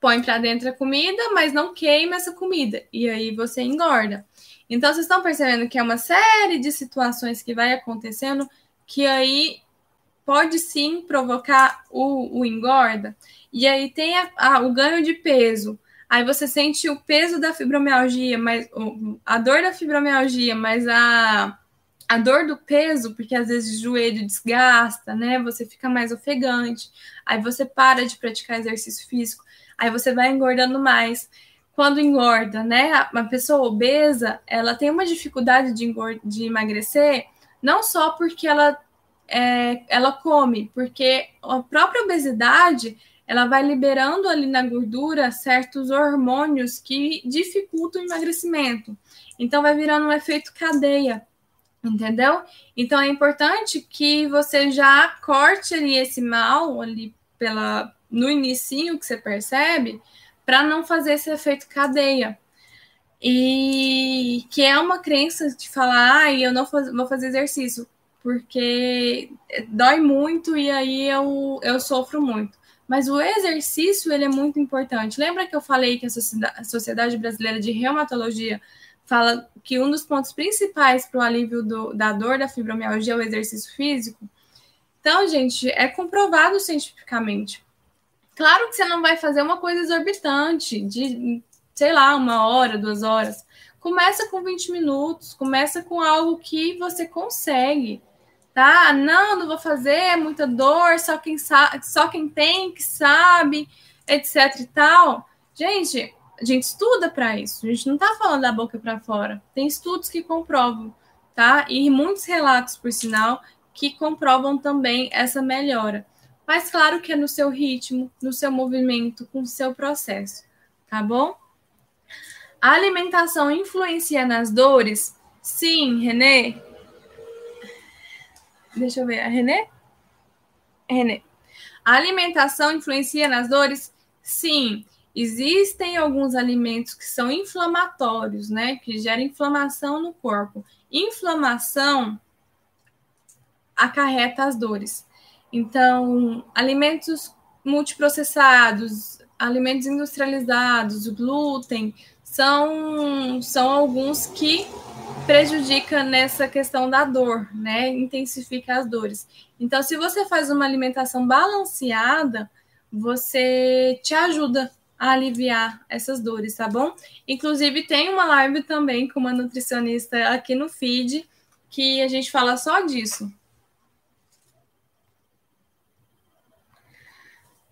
põe para dentro a comida, mas não queima essa comida. E aí você engorda. Então, vocês estão percebendo que é uma série de situações que vai acontecendo que aí pode sim provocar o, o engorda. E aí tem a, a, o ganho de peso. Aí você sente o peso da fibromialgia, mas a dor da fibromialgia, mas a, a dor do peso, porque às vezes o joelho desgasta, né? Você fica mais ofegante. Aí você para de praticar exercício físico, aí você vai engordando mais. Quando engorda, né? Uma pessoa obesa, ela tem uma dificuldade de, de emagrecer, não só porque ela, é, ela come, porque a própria obesidade ela vai liberando ali na gordura certos hormônios que dificultam o emagrecimento. Então vai virando um efeito cadeia, entendeu? Então é importante que você já corte ali esse mal ali pela no inicinho que você percebe, para não fazer esse efeito cadeia. E que é uma crença de falar, ah, eu não vou fazer exercício, porque dói muito e aí eu, eu sofro muito. Mas o exercício ele é muito importante. Lembra que eu falei que a Sociedade Brasileira de Reumatologia fala que um dos pontos principais para o alívio do, da dor da fibromialgia é o exercício físico? Então, gente, é comprovado cientificamente. Claro que você não vai fazer uma coisa exorbitante de, sei lá, uma hora, duas horas. Começa com 20 minutos, começa com algo que você consegue tá? Não, não vou fazer, é muita dor, só quem sabe, só quem tem que sabe, etc e tal. Gente, a gente estuda para isso. A gente não tá falando da boca para fora. Tem estudos que comprovam, tá? E muitos relatos, por sinal, que comprovam também essa melhora. Mas claro que é no seu ritmo, no seu movimento, com o seu processo, tá bom? A alimentação influencia nas dores? Sim, Renê. Deixa eu ver, a Renê? Renê. A alimentação influencia nas dores? Sim. Existem alguns alimentos que são inflamatórios, né? Que geram inflamação no corpo. Inflamação acarreta as dores. Então, alimentos multiprocessados, alimentos industrializados, glúten, são, são alguns que prejudica nessa questão da dor, né? Intensifica as dores. Então, se você faz uma alimentação balanceada, você te ajuda a aliviar essas dores, tá bom? Inclusive, tem uma live também com uma nutricionista aqui no feed que a gente fala só disso.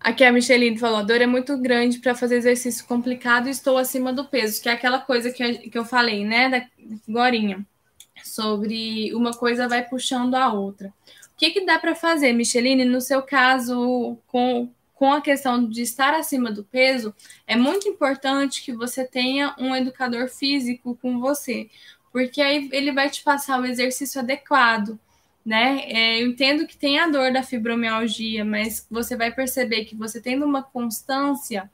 Aqui a Micheline falou: a dor é muito grande para fazer exercício complicado e estou acima do peso, que é aquela coisa que, que eu falei, né, da Gorinha, sobre uma coisa vai puxando a outra. O que, que dá para fazer, Micheline? No seu caso, com, com a questão de estar acima do peso, é muito importante que você tenha um educador físico com você, porque aí ele vai te passar o exercício adequado né? É, eu entendo que tem a dor da fibromialgia, mas você vai perceber que você tendo uma constância,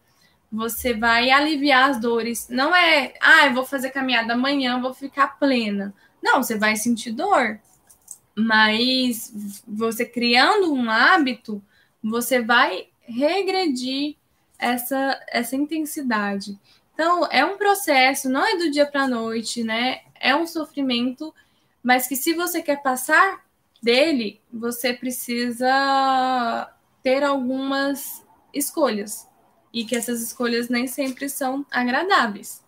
você vai aliviar as dores. Não é, ah, eu vou fazer caminhada amanhã, vou ficar plena. Não, você vai sentir dor. Mas você criando um hábito, você vai regredir essa, essa intensidade. Então, é um processo, não é do dia para a noite, né? É um sofrimento, mas que se você quer passar dele, você precisa ter algumas escolhas e que essas escolhas nem sempre são agradáveis,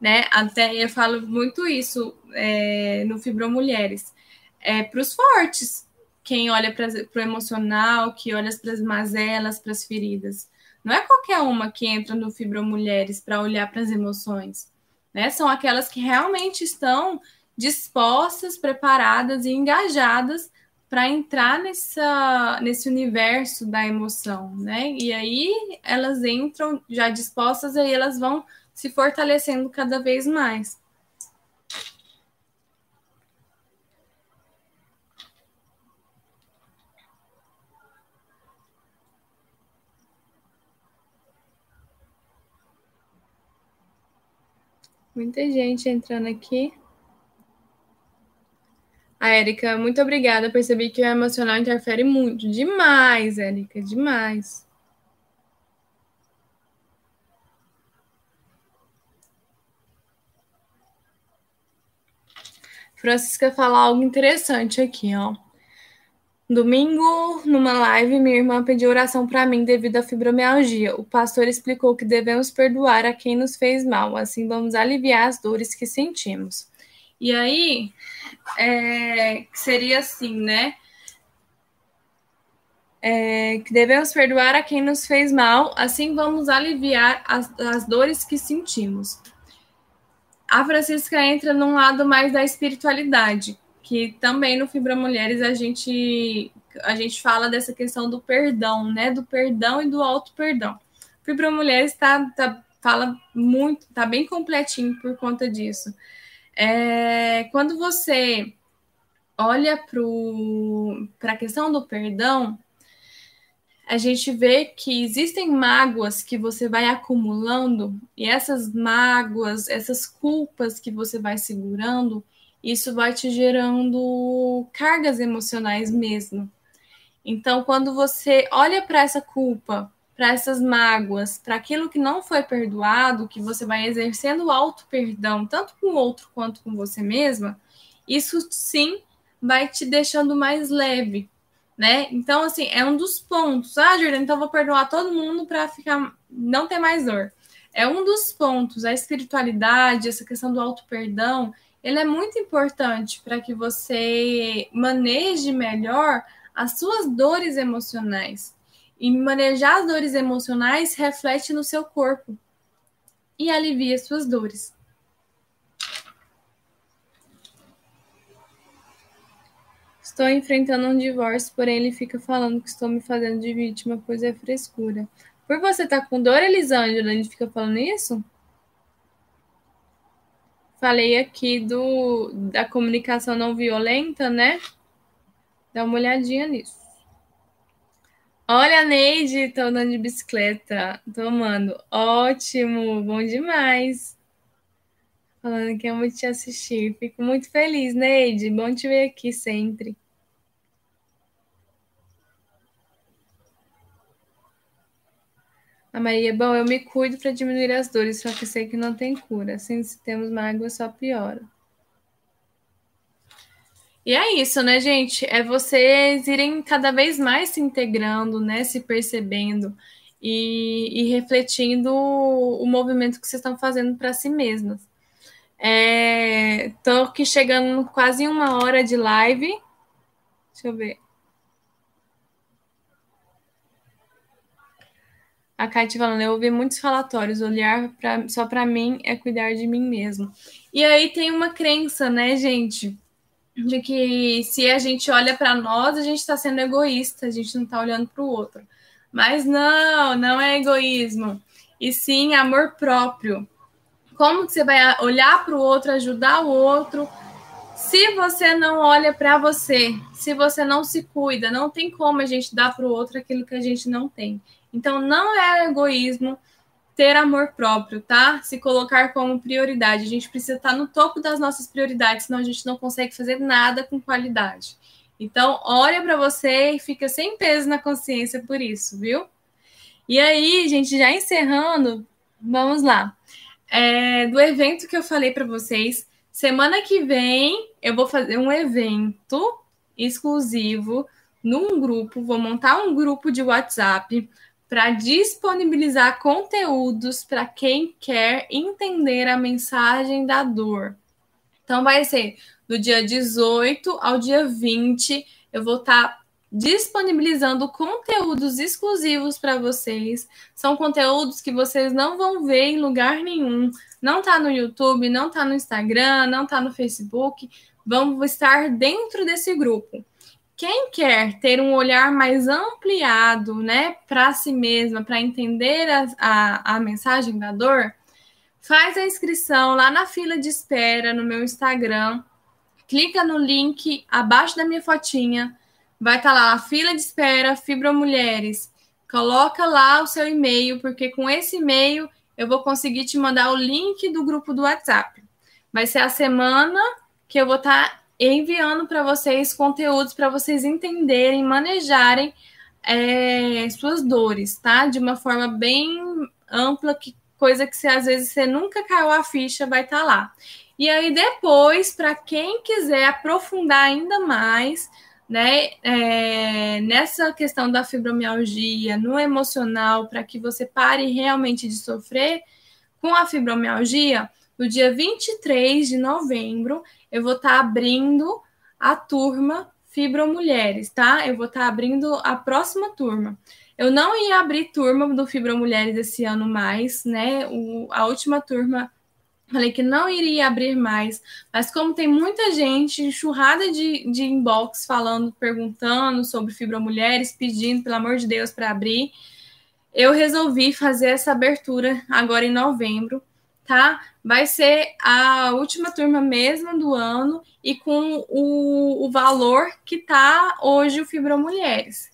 né? Até eu falo muito isso é, no Fibromulheres, é para os fortes, quem olha para o emocional, que olha para as mazelas, para as feridas. Não é qualquer uma que entra no Fibromulheres para olhar para as emoções, né? São aquelas que realmente estão dispostas, preparadas e engajadas para entrar nessa, nesse universo da emoção, né? E aí elas entram já dispostas, aí elas vão se fortalecendo cada vez mais. Muita gente entrando aqui. A Érica, muito obrigada. Percebi que o emocional interfere muito. Demais, Érica, demais. Francisca fala algo interessante aqui, ó. Domingo, numa live, minha irmã pediu oração para mim devido à fibromialgia. O pastor explicou que devemos perdoar a quem nos fez mal, assim vamos aliviar as dores que sentimos. E aí, é, seria assim, né? É, que devemos perdoar a quem nos fez mal, assim vamos aliviar as, as dores que sentimos. A Francisca entra num lado mais da espiritualidade, que também no Fibra Mulheres a gente a gente fala dessa questão do perdão, né? Do perdão e do auto perdão. Fibra Mulheres tá, tá, fala muito, tá bem completinho por conta disso. É, quando você olha para a questão do perdão, a gente vê que existem mágoas que você vai acumulando, e essas mágoas, essas culpas que você vai segurando, isso vai te gerando cargas emocionais mesmo. Então, quando você olha para essa culpa, para essas mágoas, para aquilo que não foi perdoado, que você vai exercendo auto perdão, tanto com o outro quanto com você mesma, isso sim vai te deixando mais leve, né? Então, assim, é um dos pontos. Ah, Jordana, então vou perdoar todo mundo para ficar não ter mais dor. É um dos pontos. A espiritualidade, essa questão do auto perdão, ele é muito importante para que você maneje melhor as suas dores emocionais. E manejar as dores emocionais reflete no seu corpo e alivia suas dores. Estou enfrentando um divórcio, porém ele fica falando que estou me fazendo de vítima, pois é frescura. Por você estar tá com dor, Elisângela, ele fica falando isso? Falei aqui do da comunicação não violenta, né? Dá uma olhadinha nisso. Olha, Neide, tô andando de bicicleta. Tomando. Ótimo, bom demais. Falando que amo te assistir. Fico muito feliz, Neide. Bom te ver aqui sempre. A Maria, bom, eu me cuido para diminuir as dores, só que sei que não tem cura. Assim, se temos mágoa, só piora. E é isso, né, gente? É vocês irem cada vez mais se integrando, né? Se percebendo e, e refletindo o, movimento que vocês estão fazendo para si mesmas. É, tô aqui chegando quase uma hora de live. Deixa eu ver. A Kate falando, eu ouvi muitos relatórios, olhar pra, só para mim é cuidar de mim mesmo. E aí tem uma crença, né, gente? De que se a gente olha para nós, a gente está sendo egoísta, a gente não está olhando para o outro. Mas não, não é egoísmo, e sim amor próprio. Como que você vai olhar para o outro, ajudar o outro, se você não olha para você, se você não se cuida, não tem como a gente dar para o outro aquilo que a gente não tem. Então, não é egoísmo, ter amor próprio, tá? Se colocar como prioridade. A gente precisa estar no topo das nossas prioridades, senão a gente não consegue fazer nada com qualidade. Então, olha para você e fica sem peso na consciência por isso, viu? E aí, gente, já encerrando, vamos lá. É, do evento que eu falei para vocês, semana que vem eu vou fazer um evento exclusivo num grupo, vou montar um grupo de WhatsApp para disponibilizar conteúdos para quem quer entender a mensagem da dor. Então, vai ser do dia 18 ao dia 20. Eu vou estar tá disponibilizando conteúdos exclusivos para vocês. São conteúdos que vocês não vão ver em lugar nenhum. Não tá no YouTube, não tá no Instagram, não tá no Facebook. Vamos estar dentro desse grupo. Quem quer ter um olhar mais ampliado, né, para si mesma, para entender a, a, a mensagem da dor, faz a inscrição lá na fila de espera no meu Instagram. Clica no link abaixo da minha fotinha. Vai estar tá lá a fila de espera Fibromulheres. Coloca lá o seu e-mail, porque com esse e-mail eu vou conseguir te mandar o link do grupo do WhatsApp. Vai ser a semana que eu vou estar tá enviando para vocês conteúdos para vocês entenderem, manejarem é, suas dores, tá? De uma forma bem ampla, que coisa que você, às vezes você nunca caiu a ficha, vai estar tá lá. E aí depois, para quem quiser aprofundar ainda mais, né, é, nessa questão da fibromialgia, no emocional, para que você pare realmente de sofrer com a fibromialgia, no dia 23 de novembro, eu vou estar tá abrindo a turma Fibromulheres, tá? Eu vou estar tá abrindo a próxima turma. Eu não ia abrir turma do Fibromulheres esse ano mais, né? O, a última turma falei que não iria abrir mais, mas como tem muita gente, enxurrada de, de inbox falando, perguntando sobre Fibromulheres, pedindo, pelo amor de Deus, para abrir, eu resolvi fazer essa abertura agora em novembro tá? Vai ser a última turma mesmo do ano e com o, o valor que tá hoje o Fibromulheres.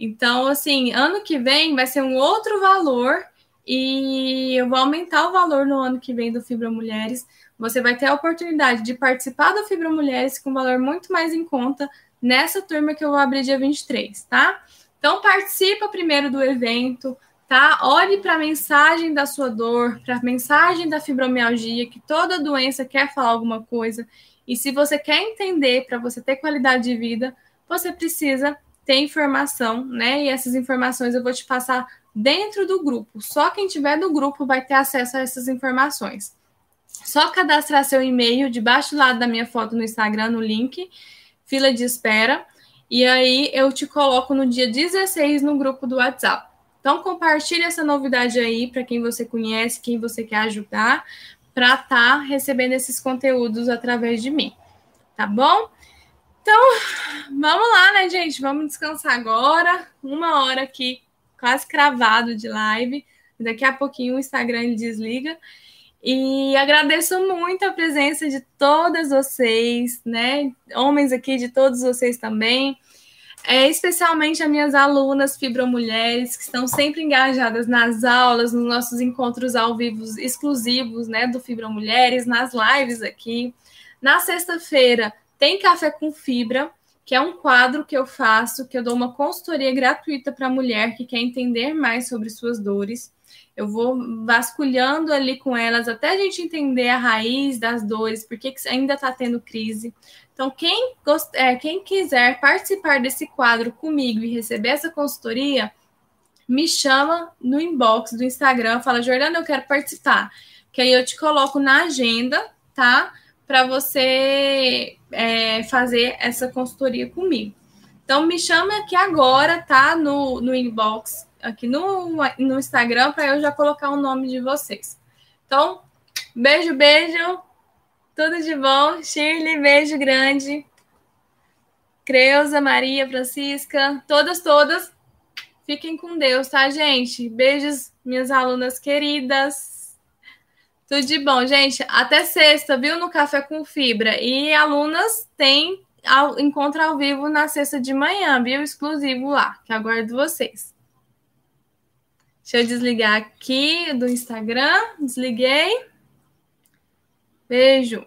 Então, assim, ano que vem vai ser um outro valor e eu vou aumentar o valor no ano que vem do Fibromulheres. Você vai ter a oportunidade de participar do Fibromulheres com valor muito mais em conta nessa turma que eu vou abrir dia 23, tá? Então, participa primeiro do evento, tá? Olhe para a mensagem da sua dor, para a mensagem da fibromialgia, que toda doença quer falar alguma coisa. E se você quer entender para você ter qualidade de vida, você precisa ter informação, né? E essas informações eu vou te passar dentro do grupo. Só quem tiver no grupo vai ter acesso a essas informações. Só cadastrar seu e-mail debaixo do lado da minha foto no Instagram, no link, fila de espera. E aí eu te coloco no dia 16 no grupo do WhatsApp. Então, compartilhe essa novidade aí para quem você conhece, quem você quer ajudar, para estar tá recebendo esses conteúdos através de mim. Tá bom? Então, vamos lá, né, gente? Vamos descansar agora. Uma hora aqui, quase cravado de live. Daqui a pouquinho o Instagram desliga. E agradeço muito a presença de todas vocês, né? Homens aqui, de todos vocês também. É, especialmente as minhas alunas fibromulheres, que estão sempre engajadas nas aulas, nos nossos encontros ao vivo exclusivos, né, do Fibromulheres, nas lives aqui. Na sexta-feira tem Café com Fibra, que é um quadro que eu faço, que eu dou uma consultoria gratuita para a mulher que quer entender mais sobre suas dores. Eu vou vasculhando ali com elas até a gente entender a raiz das dores, por que ainda está tendo crise. Então, quem, é, quem quiser participar desse quadro comigo e receber essa consultoria, me chama no inbox do Instagram, fala, Jordana, eu quero participar. Que aí eu te coloco na agenda, tá? para você é, fazer essa consultoria comigo. Então, me chama aqui agora, tá? No, no inbox, aqui no, no Instagram, para eu já colocar o nome de vocês. Então, beijo, beijo. Tudo de bom. Shirley, beijo grande. Creuza, Maria, Francisca, todas, todas. Fiquem com Deus, tá, gente? Beijos, minhas alunas queridas. Tudo de bom, gente. Até sexta, viu? No Café com Fibra. E alunas têm ao, encontro ao vivo na sexta de manhã, viu? Exclusivo lá, que aguardo vocês. Deixa eu desligar aqui do Instagram. Desliguei. Beijo.